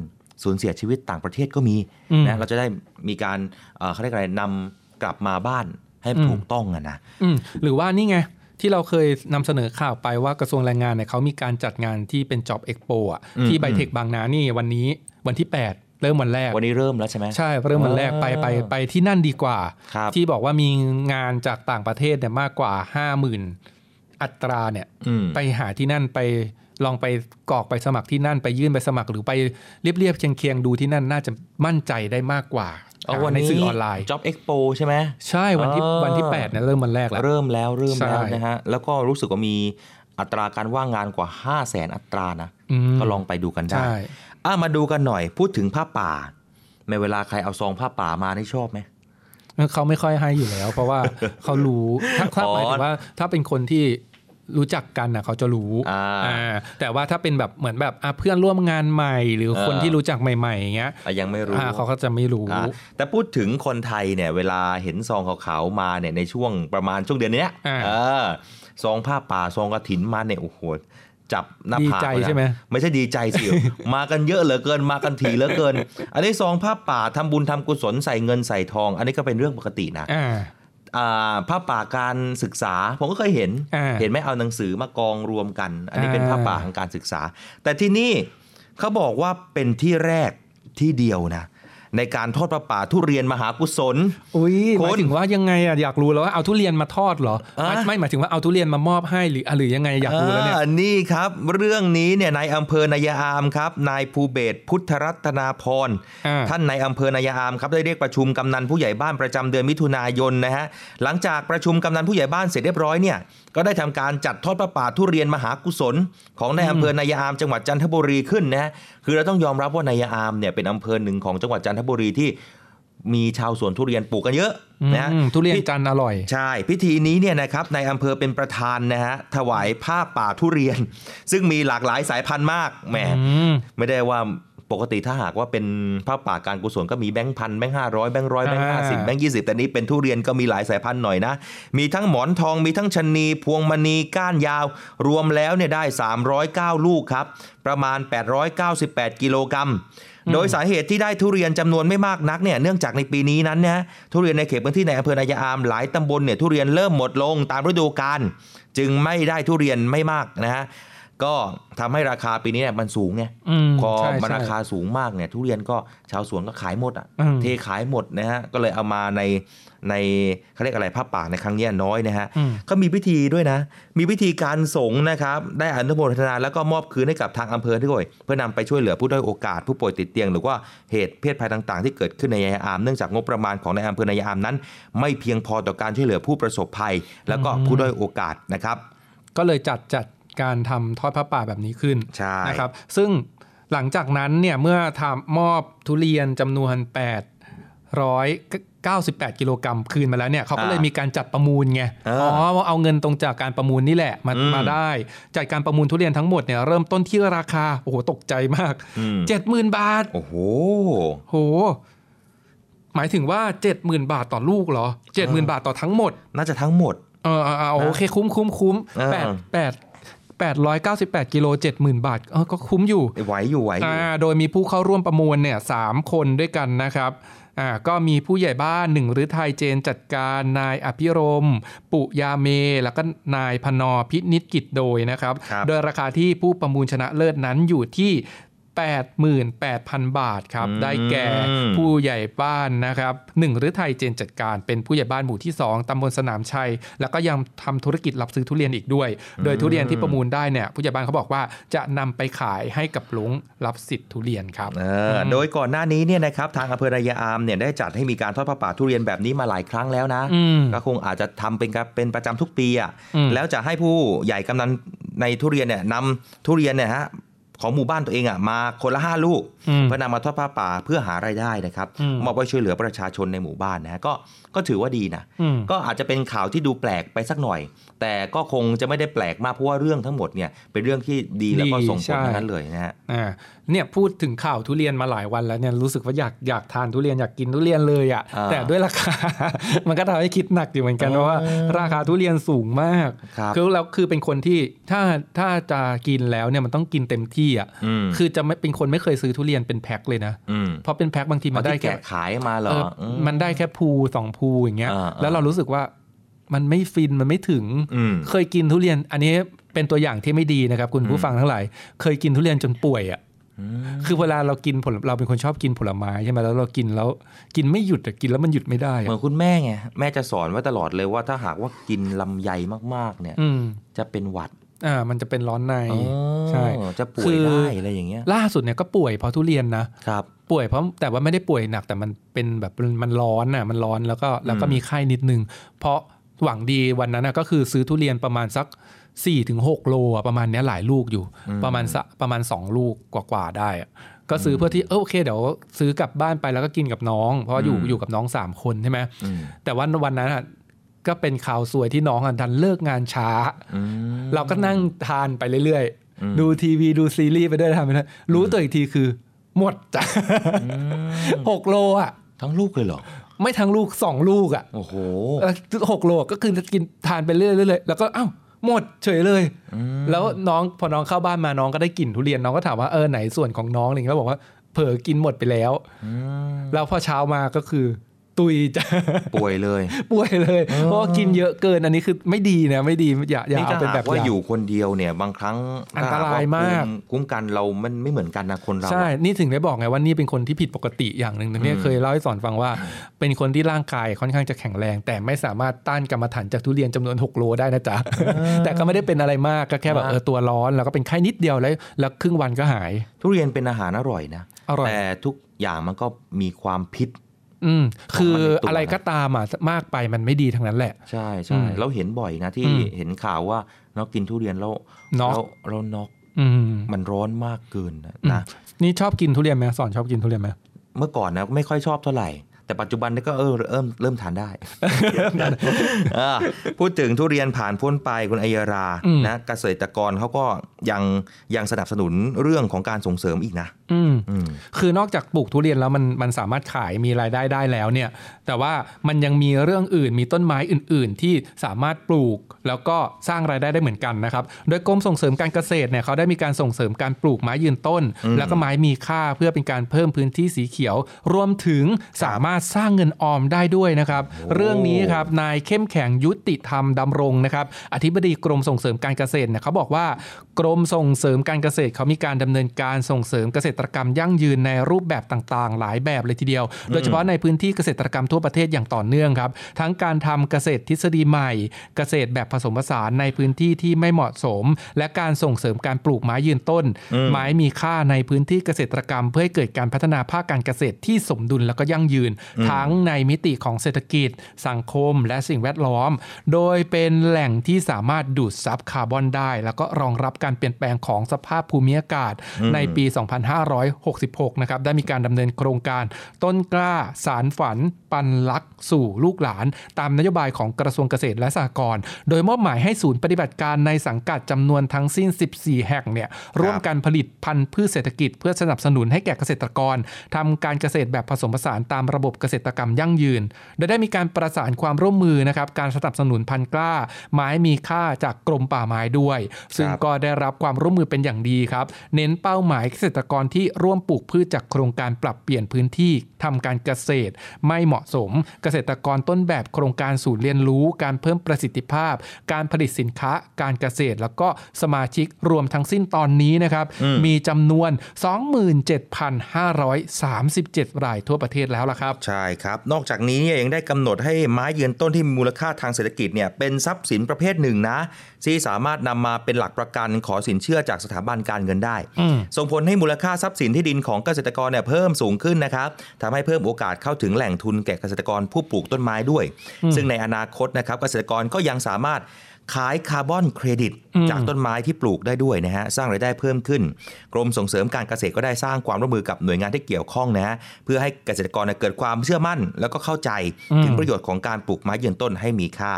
สูญเสียชีวิตต่างประเทศก็มีอืมนะเราจะได้มีการเอ่อเขาเรียกอะไรนำกลับมาบ้านให้อืมถูกต้องอะนะอืมหรือว่านี่ไง ที่เราเคยนำเสนอข่าวไปว่ากระทรวงแรงงานเนี่ยเขามีการจัดงานที่เป็น Job Expo อะอืมที่ไบเทคบางนานี่วันนี้วันที่ 8เริ่มวันแรก วันนี้เริ่มแล้วใช่ไหมใช่ เริ่มวันแรกไปไปไปที่นั่นดีกว่าครับที่บอกว่ามีงานจากต่างประเทศเนี่ยมากกว่า 50,000 อัตราเนี่ยอืมไปหาที่นั่นไปลองไปกรอกไปสมัครที่นั่นไปยื่นไปสมัครหรือไปเรียบๆเคียงๆดูที่นั่นน่าจะมั่นใจได้มากกว่าเอา วันในนี้สื่อออนไลน์ Job Expo ใช่ไหมใช่วันที่อ๋อวันที่8เนี่ยเริ่มวันแรกแล้ว เริ่มแล้วเริ่มแล้วใช่นะฮะ แล้วก็รู้สึกว่ามีอัตราการว่างงานกว่า 5 0 0แสนอัตรานะอืมก็ลองไปดูกันได้ใช่อะมาดูกันหน่อยพูดถึงผ้าป่าในเวลาใครเอาซองผ้าป่ามานี่ชอบไหมเขาไม่ค่อยให้อยู่แล้ว เพราะว่าเขารู้ถ้าถ้าอ๋อหมายถึงว่าถ้าเป็นคนที่ รู้จักกันนะเขาจะรู้อ่าอ่าแต่ว่าถ้าเป็นแบบเหมือนแบบอะเพื่อนร่วมงานใหม่ หรือคนเออที่รู้จักใหม่ๆอย่างเงี้ยอะยังไม่รู้อ่าเขาก็จะไม่รู้อะแต่พูดถึงคนไทยเนี่ย เวลาเห็นซองขาวๆมาเนี่ยในช่วงประมาณช่วงเดือนเนี้ยอ่าเออซองผ้าป่าซองกระถินมาเนี่ยโอ้โหจับหน้าดีผากใจเลยนะใช่ไหมไม่ใช่ดีใจสิ มากันเยอะเหลือเกินมากันถี่เหลือเกิน อันนี้ซองผ้าป่าทำบุญทำกุศลใส่เงินใส่ทอง อันนี้ก็เป็นเรื่องปกตินะอ่าอ่า ผ้าป่าการศึกษา ผมก็เคยเห็นอ่าเห็นไหมเอาหนังสือมากองรวมกัน อันนี้อ่าเป็นผ้าป่าของการศึกษา แต่ที่นี่เขาบอกว่าเป็นที่แรกที่เดียวนะ ในการทอดผ้าป่าทุเรียนมหากุศลอุ้ยหคุณมายถึงว่ายังไงอะอยากรู้แล้วว่าเอาทุเรียนมาทอดเหรออะไม่ไม่หมายถึงว่าเอาทุเรียนมามอบให้หรืออะหรือยังไงอยากรู้แล้วเนี่ยอ่านี่ครับ เรื่องนี้เนี่ยนายอำเภอนายาอามครับนายภูเบศรพุทธรัตนาพรอ่าท่านนายอำเภอนายาอามครับได้เรียกประชุมกำนันผู้ใหญ่บ้านประจำเดือนมิถุนายนนะฮะหลังจากประชุมกำนันผู้ใหญ่บ้านเสร็จเรียบร้อยเนี่ย ก็ได้ทำการจัดทอดประป่าทุเรียนมหากุศล ของนายอำเภอนายาอามจังหวัดจันทบุรีขึ้นนะฮะคือเราต้องยอมรับว่านายาอามเนี่ยเป็นอำเภอหนึ่งของจังหวัดจันทบุรีที่มีชาวสวนทุเรียนปลูกกันเยอะนะฮะอืมทุเรียนจันทร์อร่อย ใช่ พิธีนี้เนี่ยนะครับในอำเภอเป็นประธานนะฮะถวายผ้าป่าทุเรียน ซึ่งมีหลากหลายสายพันธุ์มากแหมอืมไม่ได้ว่า ปกติถ้าหากว่าเป็นผ้าป่าการกุศลก็มีแบงค์พันแบงค์ห้าร้อยแบงค์ร้อยแบงค์ห้าสิบอ่าแบงค์ยี่สิบแต่นี้เป็นทุเรียนก็มีหลายสายพันธุ์หน่อยนะ มีทั้งหมอนทองมีทั้งชะนี พวงมณีก้านยาว รวมแล้วเนี่ยได้ 309 ลูกครับ ประมาณ 898 กิโลกรัมโดยสาเหตุที่ได้ทุเรียนจำนวนไม่มากนักเนี่ยเนื่องจากในปีนี้นั้นนะทุเรียนในเขตพื้นที่ในอำเภอนายาอามหลายตำบลเนี่ยทุเรียนเริ่มหมดลงตามฤดูกาลจึงไม่ได้ทุเรียนไม่มากนะฮะ ก็ทำให้ราคาปีนี้เนี่ยมันสูงไงอืมพอใช่มันใช่ราคาสูงมากเนี่ย ทุเรียนก็ชาวสวนก็ขายหมดอะอืมเทขายหมดนะฮะก็เลยเอามาในในเขาเรียกอะไรผ้าป่าในครั้งเนี้ยน้อยนะฮะอืมก็มีพิธีด้วยนะ มีพิธีการสงฆ์นะครับ ได้อนุโมทนาแล้วก็มอบคืนให้กับทางอำเภอด้วยเพื่อนำไปช่วยเหลือผู้ด้อยโอกาส ผู้ป่วยติดเตียง หรือว่าเหตุเพศภัยต่าง ๆ ที่เกิดขึ้นในยายอามเนื่องจากงบประมาณของในอำเภอนายายอามนั้น ไม่เพียงพอต่อการช่วยเหลือผู้ประสบภัย แล้วก็ผู้ด้อยโอกาสนะครับก็เลยจัดจัด การทำทอดผ้าป่าแบบนี้ขึ้นใช่นะครับ ซึ่งหลังจากนั้นเนี่ยเมื่อทำมอบทุเรียนจำนวน898 กิโลกรัมคืนมาแล้วเนี่ยเขาก็เลยมีการจัดประมูลไงเอออ๋อเอาเงินตรงจากการประมูลนี่แหละมาอืมมาได้จัดการประมูลทุเรียนทั้งหมดเนี่ยเริ่มต้นที่ราคา โอ้โห ตกใจมากอืม70,000 บาท โอ้โหโห หมายถึงว่า 70,000 บาทต่อลูกเหรอ 70,000 บาทต่อทั้งหมด น่าจะทั้งหมดเออเอาเอาโอเคคุ้มคุ้มคุ้มเออแปดแปด แปดร้อยเก้าสิบแปดกิโลเจ็ดหมื่นบาทเออก็คุ้มอยู่ไหวอยู่ไหวอยู่อ่าโดยมีผู้เข้าร่วมประมูลเนี่ยสามคนด้วยกันนะครับอ่าก็มีผู้ใหญ่บ้านหนึ่งฤทัยเจนจัดการนายอภิรมย์ปุยาเม แล้วก็นายพนอพินิจกิจโดยนะครับครับโดยราคาที่ผู้ประมูลชนะเลิศนั้นอยู่ที่ 88,000 บาทครับ ได้แก่ผู้ใหญ่บ้านนะครับหนึ่งฤทัยเจนจัดการ เป็นผู้ใหญ่บ้านหมู่ที่ 2ตำบลสนามชัย แล้วก็ยังทำธุรกิจรับซื้อทุเรียนอีกด้วย โดยทุเรียนที่ประมูลได้เนี่ยผู้ใหญ่บ้านเขาบอกว่าจะนำไปขายให้กับลุงรับสิทธิ์ทุเรียนครับเออโดยก่อนหน้านี้เนี่ยนะครับทางอำเภอนายายอามเนี่ยได้จัดให้มีการทอดผ้าป่าทุเรียนแบบนี้มาหลายครั้งแล้วนะอืมก็คงอาจจะทำเป็นกับเป็นประจำทุกปีอะอืมแล้วจะให้ผู้ใหญ่กำนันในทุเรียนเนี่ยนำทุเรียนเนี่ยฮะ ของหมู่บ้านตัวเองอะมาคนละห้าลูกอืมเพื่อนำมาทอดผ้าป่าเพื่อหารายได้นะครับอืมมอบไว้ช่วยเหลือประชาชนในหมู่บ้านนะฮะก็ก็ถือว่าดีนะอืมก็อาจจะเป็นข่าวที่ดูแปลกไปสักหน่อยแต่ก็คงจะไม่ได้แปลกมากเพราะว่าเรื่องทั้งหมดเนี่ยเป็นเรื่องที่ดีแล้วก็ดีส่งผลใช่ทั้งนั้นเลยนะฮะอ่าเนี่ยพูดถึงข่าวทุเรียนมาหลายวันแล้วเนี่ยรู้สึกว่าอยากอยากทานทุเรียนอยากกินทุเรียนเลยอะ่ะอ่าแต่ด้วยราคา มันก็ทำให้คิดหนักอยู่เหมือนกันเพราะว่า ราคาทุเรียนสูงมากครับคือแล้วคือเป็นคนที่ถ้าถ้าจะกินแล้วเนี่ยมันต้องกินเต็มที่อะ่ะอืมคือจะไม่เป็นคนไม่เคยซื้อทุเรียนเป็นแพ็คเลยนะอืมเพราะเป็นแพ็คบางทีมัมันนได้ได้แกะแค่ขายมาเหรอเอออืมันได้แค่ภูสองภูอย่างเงี้ยอ่าแล้วเรารู้สึกว่า มันไม่ฟินมันไม่ถึงอืมเคยกินทุเรียน อันนี้เป็นตัวอย่างที่ไม่ดีนะครับ คุณผู้ฟังทั้งหลาย เคยกินทุเรียนจนป่วยอะคือเวลาเรากินผลเราเป็นคนชอบกินผลไม้ใช่ไหมแล้วเรากินแล้วกินไม่หยุดอะกินแล้วมันหยุดไม่ได้เหมืออะนคุณแม่ไงแม่จะสอนไว้ตลอดเลยว่าถ้าหากว่ากินลำไยมากๆ เนี่ยอืมจะเป็นหวัดอ่ามันจะเป็นร้อนในอ๋อใช่จะป่วคืยอได้อะไรอย่างเงี้ยล่าสุดเนี่ยก็ป่วยเพราะทุเรียนนะครับป่วยเพราะแต่ว่าไม่ได้ป่วยหนักแต่มันเป็นแบบมันร้อนน่ะมันร้อนแล้วก็แล้วก็อืมมีไข้นิดนึง เพราะ หวังดีวันนั้นน่ะก็คือซื้อทุเรียนประมาณสัก4ี่ถึงหโลอะประมาณเนี้ยหลายลูกอยู่ ประมาณสะประมาณ 2 ลูกกว่าๆได้อะก็ซื้อเพื่อที่เออโอเค เดี๋ยวซื้อกลับบ้านไปแล้วก็กินกับน้อง เพราะว่าอยู่อืมอยู่กับน้อง 3 คนใช่ไหมอืมแต่ว่าวันนั้นอะก็เป็นข่าวสวยที่น้องอะดันเลิกงานช้าอืมเราก็นั่งทานไปเรื่อยอืมๆดูทีวีดูซีรีส์ไปด้วยทำไปด้วยรู้ตัวอีกทีคือ หมดจ้ะหกโลอะทั้งลูกเลยเหรอ ไม่ทั้งลูกสองลูกอะโอ้โหเออหกโลก็คือกินทานไปเรื่อยๆแล้วก็เอ้าหมดเฉยเลย แล้วน้องพอน้องเข้าบ้านมาน้องก็ได้กลิ่นทุเรียนน้องก็ถามว่าเออไหนส่วนของน้องอะไรอย่างเงี้ยแล้วบอกว่าเผลอกินหมดไปแล้ว แล้วพอเช้ามาก็คือ ตุยจ้ะป่วยเลย ป่วยเลย เพราะว่ากินเยอะเกินอันนี้คือไม่ดีนะไม่ดีอย่าอย่านี่เอาถ้าเป็นหาแบกบว่าอย่างอยู่คนเดียวเนี่ยบางครั้งอันตรายมากภูคุ้มกันเรามันไม่เหมือนกันนะคนเราอะใช่นี่ถึงได้บอกไงว่านี่เป็นคนที่ผิดปกติอย่างหนึ่งนะเนี่ยอืมเคยเล่าให้สอนฟังว่า เป็นคนที่ร่างกายค่อนข้างจะแข็งแรง แต่ไม่สามารถต้านกรรมฐานจากทุเรียนจำนวน 6 โลได้นะจ๊ะแต่ก็ไม่ได้เป็นอะไรมากก็แค่แบบเออตัวร้อนแล้วก็เป็นไข้นิดเดียวแล้วแล้วครึ่งวันก็หาย ทุเรียนเป็นอาหารอร่อยนะอร่อยแต่ทุกอย่างมันก็มีความพิษ อืมคือของมันในตัวอะไรก็ตามอะมากไปมันไม่ดีทั้งนั้นแหละ ใช่อืใช่มเราเห็นบ่อยนะที่อืมเห็นข่าวว่าเรากินทุเรียนแล้วน็อกเราเราน็อกอืมมันร้อนมากเกินนะอืมนะนี่ชอบกินทุเรียนไหมสอนชอบกินทุเรียนไหมเมื่อก่อนนะไม่ค่อยชอบเท่าไหร่แต่ปัจจุบันนี่ก็เออเริ่มเริ่มทานได้อ่าพูดถึงทุเรียนผ่านพ้นไปคุณอัยราอืมนะเกษตรกรเขาก็ยังยังสนับสนุนเรื่องของการส่งเสริมอีกนะอืมอืมคือนอกจากปลูกทุเรียนแล้วมันมันสามารถขายมีรายได้ได้แล้วเนี่ย แต่ว่ามันยังมีเรื่องอื่นมีต้นไม้อื่น ๆ ที่สามารถปลูกแล้วก็สร้างรายได้ได้เหมือนกันนะครับ โดยกรมส่งเสริมการเกษตรเนี่ยเขาได้มีการส่งเสริมการปลูกไม้ยืนต้นอืมแล้วก็ไม้มีค่าเพื่อเป็นการเพิ่มพื้นที่สีเขียว รวมถึงสามารถสร้างเงินออมได้ด้วยนะครับ เรื่องนี้ครับนายเข้มแข็งยุติธรรมดำรงนะครับอธิบดีกรมส่งเสริมการเกษตรเนี่ยเขาบอกว่ากรมส่งเสริมการเกษตรเขามีการดำเนินการส่งเสริมเกษตรกรรมยั่งยืนในรูปแบบต่างๆ หลายแบบเลยทีเดียว โดยเฉพาะในพื้นที่เกษตรกรรมทั่วประเทศอย่างต่อเนื่องครับ ทั้งการทำเกษตรทฤษฎีใหม่ เกษตรแบบผสมผสานในพื้นที่ที่ไม่เหมาะสม และการส่งเสริมการปลูกไม้ยืนต้น ไม้มีค่าในพื้นที่เกษตรกรรม เพื่อให้เกิดการพัฒนาภาคการเกษตรที่สมดุลแล้วก็ยั่งยืน ทั้งในมิติของเศรษฐกิจ สังคม และสิ่งแวดล้อม โดยเป็นแหล่งที่สามารถดูดซับคาร์บอนได้ แล้วก็รองรับการเปลี่ยนแปลงของสภาพภูมิอากาศในปี2566 นะครับได้มีการดำเนินโครงการต้นกล้าสารฝัน ปันลักษณ์สู่ลูกหลาน ตามนโยบายของกระทรวงเกษตรและสหกรณ์โดยมอบหมายให้ศูนย์ปฏิบัติการในสังกัดจำนวนทั้งสิ้น 14 แห่งเนี่ยร่วมกันผลิตพันธุ์พืชเศรษฐกิจ เพื่อสนับสนุนให้แก่เกษตรกรทำการเกษตรแบบผสมผสานตามระบบเกษตรกรรมยั่งยืน โดยได้มีการประสานความร่วมมือนะครับการสนับสนุนพันธุ์กล้า ไม้มีค่าจากกรมป่าไม้ด้วย ซึ่งก็ได้รับความร่วมมือเป็นอย่างดีครับ เน้นเป้าหมายเกษตรกรที่ร่วมปลูกพืชจากโครงการปรับเปลี่ยนพื้นที่ทำการเกษตร ไม่เหมาะสม เกษตรกรต้นแบบโครงการศูนย์เรียนรู้ การเพิ่มประสิทธิภาพ การผลิตสินค้า การเกษตร แล้วก็สมาชิกรวมทั้งสิ้นตอนนี้นะครับมีจำนวน 27,537 รายทั่วประเทศแล้วล่ะครับ ใช่ครับ นอกจากนี้เนี่ยยังได้กำหนดให้ไม้ยืนต้นที่มีมูลค่าทางเศรษฐกิจเนี่ยเป็นทรัพย์สินประเภทหนึ่งนะที่สามารถนำมาเป็นหลักประกันขอสินเชื่อจากสถาบันการเงินได้อืมส่งผลให้มูลค่าทรัพย์สินที่ดินของเกษตรกรเนี่ยเพิ่มสูงขึ้นนะครับทำให้เพิ่มโอกาสเข้าถึงแหล่งทุนแก่เกษตรกรผู้ปลูกต้นไม้ด้วย ซึ่งในอนาคตนะครับเกษตรกรก็ยังสามารถ ขายคาร์บอนเครดิตอืมจากต้นไม้ที่ปลูกได้ด้วยนะฮะสร้างรายได้เพิ่มขึ้น กรมส่งเสริมการเกษตรก็ได้สร้างความร่วมมือกับหน่วยงานที่เกี่ยวข้องนะฮะเพื่อให้เกษตรกรเนี่ยเกิดความเชื่อมั่น แล้วก็เข้าใจถึงประโยชน์ของการปลูกไม้ยืนต้นให้มีค่า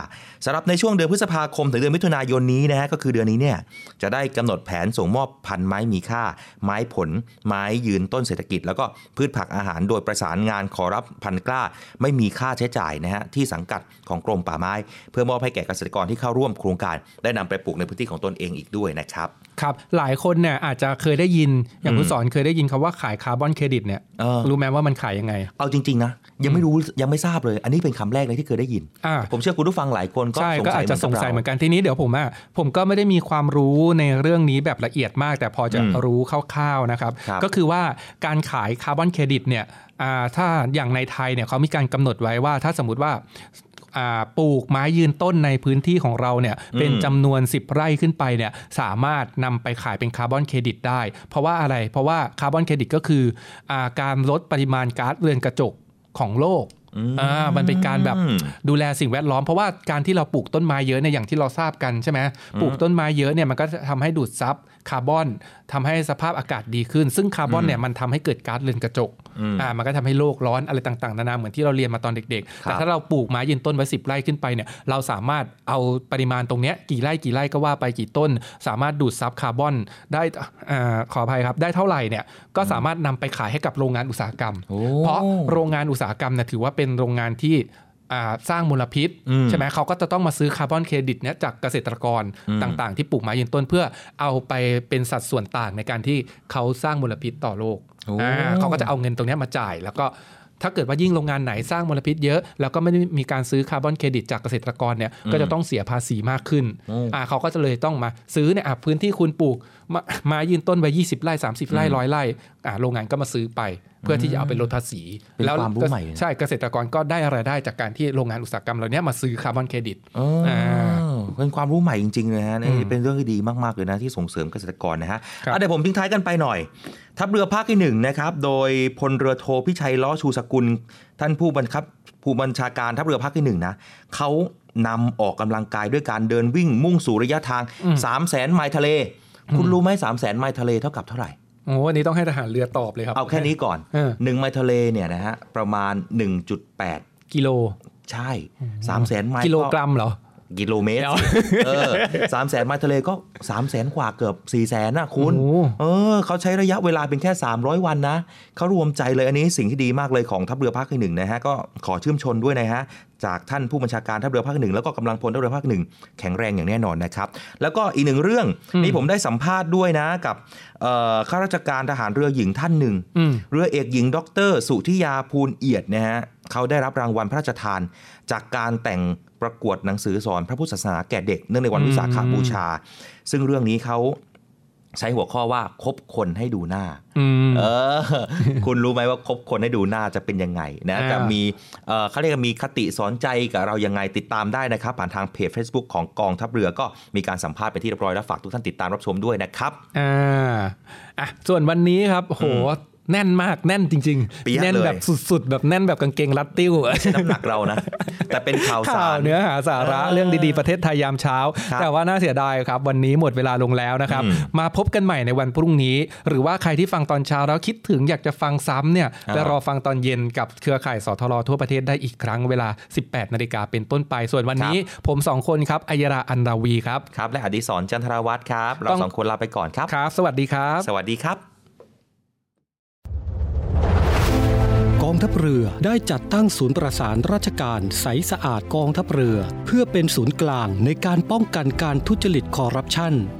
สำหรับในช่วงเดือนพฤษภาคมถึงเดือนมิถุนายนนี้นะฮะก็คือเดือนนี้เนี่ยจะได้กำหนดแผนส่งมอบพันธุ์ไม้มีค่า ไม้ผล ไม้ยืนต้นเศรษฐกิจ แล้วก็พืชผักอาหารโดยประสานงานขอรับพันธุ์กล้า ไม่มีค่าใช้จ่ายนะฮะที่สังกัดของกรมป่าไม้ เพื่อมอบให้แก่เกษตรกรที่เข้าร่วมโครงการได้นำไปปลูกในพื้นที่ของตนเองอีกด้วยนะครับครับหลายคนเนี่ยอาจจะเคยได้ยินอย่างคุณสอนเคยได้ยินคำว่าขายคาร์บอนเครดิตเนี่ยเออรู้ไหมว่ามันขายยังไง เอาจริงๆนะยังไม่รู้ยังไม่ทราบเลย อันนี้เป็นคำแรกเลยที่เคยได้ยินอ่าผมเชื่อคุณผู้ฟังหลายคนก็ใช่สงก็สัอายจจะสงสัยเหมือนกันกันทีนี้เดี๋ยวผมอะผมก็ไม่ได้มีความรู้ในเรื่องนี้แบบละเอียดมาก แต่พอจะอืมรู้คร่าวๆนะครับครับ ก็คือว่าการขายคาร์บอนเครดิตเนี่ยอ่าถ้าอย่างในไทยเนี่ยเขามีการกำหนดไว้ว่าถ้าสมมติว่าอ่า ปลูกไม้ยืนต้นในพื้นที่ของเราเนี่ยเป็นจำนวน 10 ไร่ขึ้นไปเนี่ยสามารถนำไปขายเป็นคาร์บอนเครดิตได้ เพราะว่าอะไรเพราะว่าคาร์บอนเครดิตก็คืออ่าการลดปริมาณก๊าซเรือนกระจกของโลกอ่ามันเป็นการแบบอืมดูแลสิ่งแวดล้อม เพราะว่าการที่เราปลูกต้นไม้เยอะเนี่ยอย่างที่เราทราบกันใช่ไหมปลูกต้นไม้เยอะเนี่ยมันก็จะทำให้ดูดซับ คาร์บอนทำให้สภาพอากาศดีขึ้น ซึ่งคาร์บอนเนี่ยมันทำให้เกิดก๊าซเรือนกระจกอ่ามันก็ทำให้โลกร้อนอะไรต่างๆนานาเหมือนที่เราเรียนมาตอนเด็กๆ แต่ถ้าเราปลูกไม้ยืนต้นไว้สิบไร่ขึ้นไปเนี่ยเราสามารถเอาปริมาณตรงเนี้ยกี่ไร่กี่ไร่ก็ว่าไปกี่ต้น สามารถดูดซับคาร์บอนได้อ่าขออภัยครับได้เท่าไหร่เนี่ยก็สามารถนำไปขายให้กับโรงงานอุตสาหกรรมโอ้เพราะโรงงานอุตสาหกรรมเนี่ยถือว่าเป็นโรงงานที่อ่า สร้างมลพิษอืมใช่ไหมเขาก็จะต้องมาซื้อคาร์บอนเครดิตเนี่ยจากเกษตรกรอืมต่างๆ ที่ปลูกไม้ยืนต้นเพื่อเอาไปเป็นสัดส่วนต่างในการที่เขาสร้างมลพิษต่อโลกโอ้อ่าเขาก็จะเอาเงินตรงเนี้ยมาจ่าย แล้วก็ถ้าเกิดว่ายิ่งโรงงานไหนสร้างมลพิษเยอะ แล้วก็ไม่ได้มีการซื้อคาร์บอนเครดิตจากเกษตรกรเนี่ยก็จะต้องเสียภาษีมากขึ้นอ่าเขาก็จะเลยต้องมาซื้อเนี่ยอะพื้นที่คุณปลูก มามายืนต้นไว้20 ไร่ 30 ไร่ร้อยไร่อ่าโรงงานก็มาซื้อไป เพื่อที่จะเอาไปลดภาษีเป็นแล้วความรู้ใหม่นะใช่เกษตรกรก็ได้รายได้จากการที่โรงงานอุตสาหกรรมเหล่านี้มาซื้อคาร์บอนเครดิตอ๋ออาเป็นความรู้ใหม่จริงๆเลยฮะนี่อืมเป็นเรื่องที่ดีมากๆเลยนะที่ส่งเสริมเกษตรกรนะฮะครับอะเดี๋ยวผมทิ้งท้ายกันไปหน่อย ทัพเรือภาคที่หนึ่งนะครับโดยพลเรือโทพิชัยล้อชูสกุล ท่านผู้บังคับผู้บัญชาการทัพเรือภาคที่หนึ่งนะเขานำออกกำลังกายด้วยการเดินวิ่งมุ่งสู่ระยะทาง 3 0 0แสนไมล์ทะเล คุณรู้ไหม3 0 0แสนไมล์ทะเลเท่ากับเท่าไหร่โอ้วันนี้ต้องให้ทหารเรือตอบเลยครับ เอาแค่นี้ก่อนเออ1ไมล์ทะเลเนี่ยนะฮะประมาณ 1.8 กิโล ใช่3 0 0แสนไมล์กิโลกรัมเหรอ กิโลเมตรเดี๋ยวเออสามแสนไมล์ทะเลก็สามแสนกว่าเกือบสี่แสนนะคุณโอ้เออเขาใช้ระยะเวลาเป็นแค่ 300 วันนะเขารวมใจเลยอันนี้สิ่งที่ดีมากเลยของทัพเรือภาคที่หนึ่งนะฮะก็ขอชื่นชมด้วยนะฮะจากท่านผู้บัญชาการทัพเรือภาคหนึ่งแล้วก็กำลังพลทัพเรือภาคหนึ่งแข็งแรงอย่างแน่นอนนะครับ แล้วก็อีกหนึ่งเรื่องนี่ผมได้สัมภาษณ์ด้วยนะกับเอ่อข้าราชการทหารเรือหญิงท่านหนึ่งอืมเรือเอกหญิง ดร สุธิยาภูลเอียดนะฮะเขาได้รับรางวัลพระราชทาน จากการแต่ง ประกวดหนังสือสอนพระพุทธศาสนาแก่เด็กเนื่องในวันวิสาขบูชา ซึ่งเรื่องนี้เขาใช้หัวข้อว่าคบคนให้ดูหน้าอืมเออ คุณรู้ไหมว่าคบคนให้ดูหน้าจะเป็นยังไงนะอ่าจะมีเอ่อเขาเรียกว่ามีคติสอนใจกับเรายังไงติดตามได้นะครับ ผ่านทางเพจ Facebook ของกองทัพเรือก็มีการสัมภาษณ์ไปนที่เรียบร้อยแล้วฝากทุกท่านติดตามรับชมด้วยนะครับอ่าอะส่วนวันนี้ครับโห แน่นมากแน่นจริงเปี๊ยะแน่นเลยแบบสุดๆ แบบแน่นแบบกางเกงรัดติ้วไม่ใช่น้ำหนักเรานะ แต่เป็นข่าวสาข่าวรเนื้อหาสาระเออเรื่องดีๆ ประเทศไทยยามเช้าครับแต่ว่าน่าเสียดายครับ วันนี้หมดเวลาลงแล้วนะครับอืมมาพบกันใหม่ในวันพรุ่งนี้ หรือว่าใครที่ฟังตอนเช้าแล้วคิดถึงอยากจะฟังซ้ำเนี่ยอ่าไปรอฟังตอนเย็นกับเครือข่ายสทรทั่วประเทศได้อีกครั้งเวลา 18นาฬิกาเป็นต้นไป ส่วนวันนี้ผมสองคนครับอัยราอันราวีครับครับและอดิศรจันทรวัฒน์ครับเราต้องสองคนลาไปก่อนครับครับ สวัสดีครับ สวัสดีครับ องทัพเรือได้จัดตั้งศูนย์ประสานราชการใสสะอาดกองทัพเรือ เพื่อเป็นศูนย์กลางในการป้องกันการทุจริตคอร์รัปชัน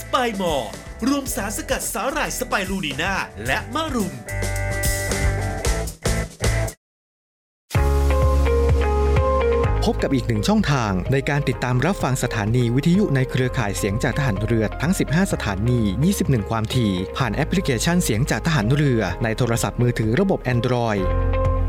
สไปมอร์รวมสารสกัดสาหร่ายสไปรูนีนาและมะรุม พบกับอีกหนึ่งช่องทางในการติดตามรับฟังสถานีวิทยุในเครือข่ายเสียงจากทหารเรือทั้ง 15 สถานี 21 ความถี่ ผ่านแอปพลิเคชันเสียงจากทหารเรือในโทรศัพท์มือถือระบบ Android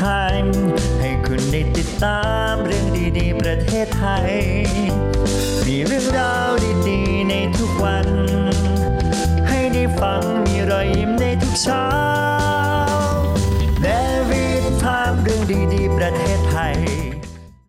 งในวิถีให้คุณได้ติดตามเรื่องดีๆ ประเทศไทย มีเรื่องราวดีๆ ในทุกวัน ให้ได้ฟังมีรอยยิ้มในทุกเช้า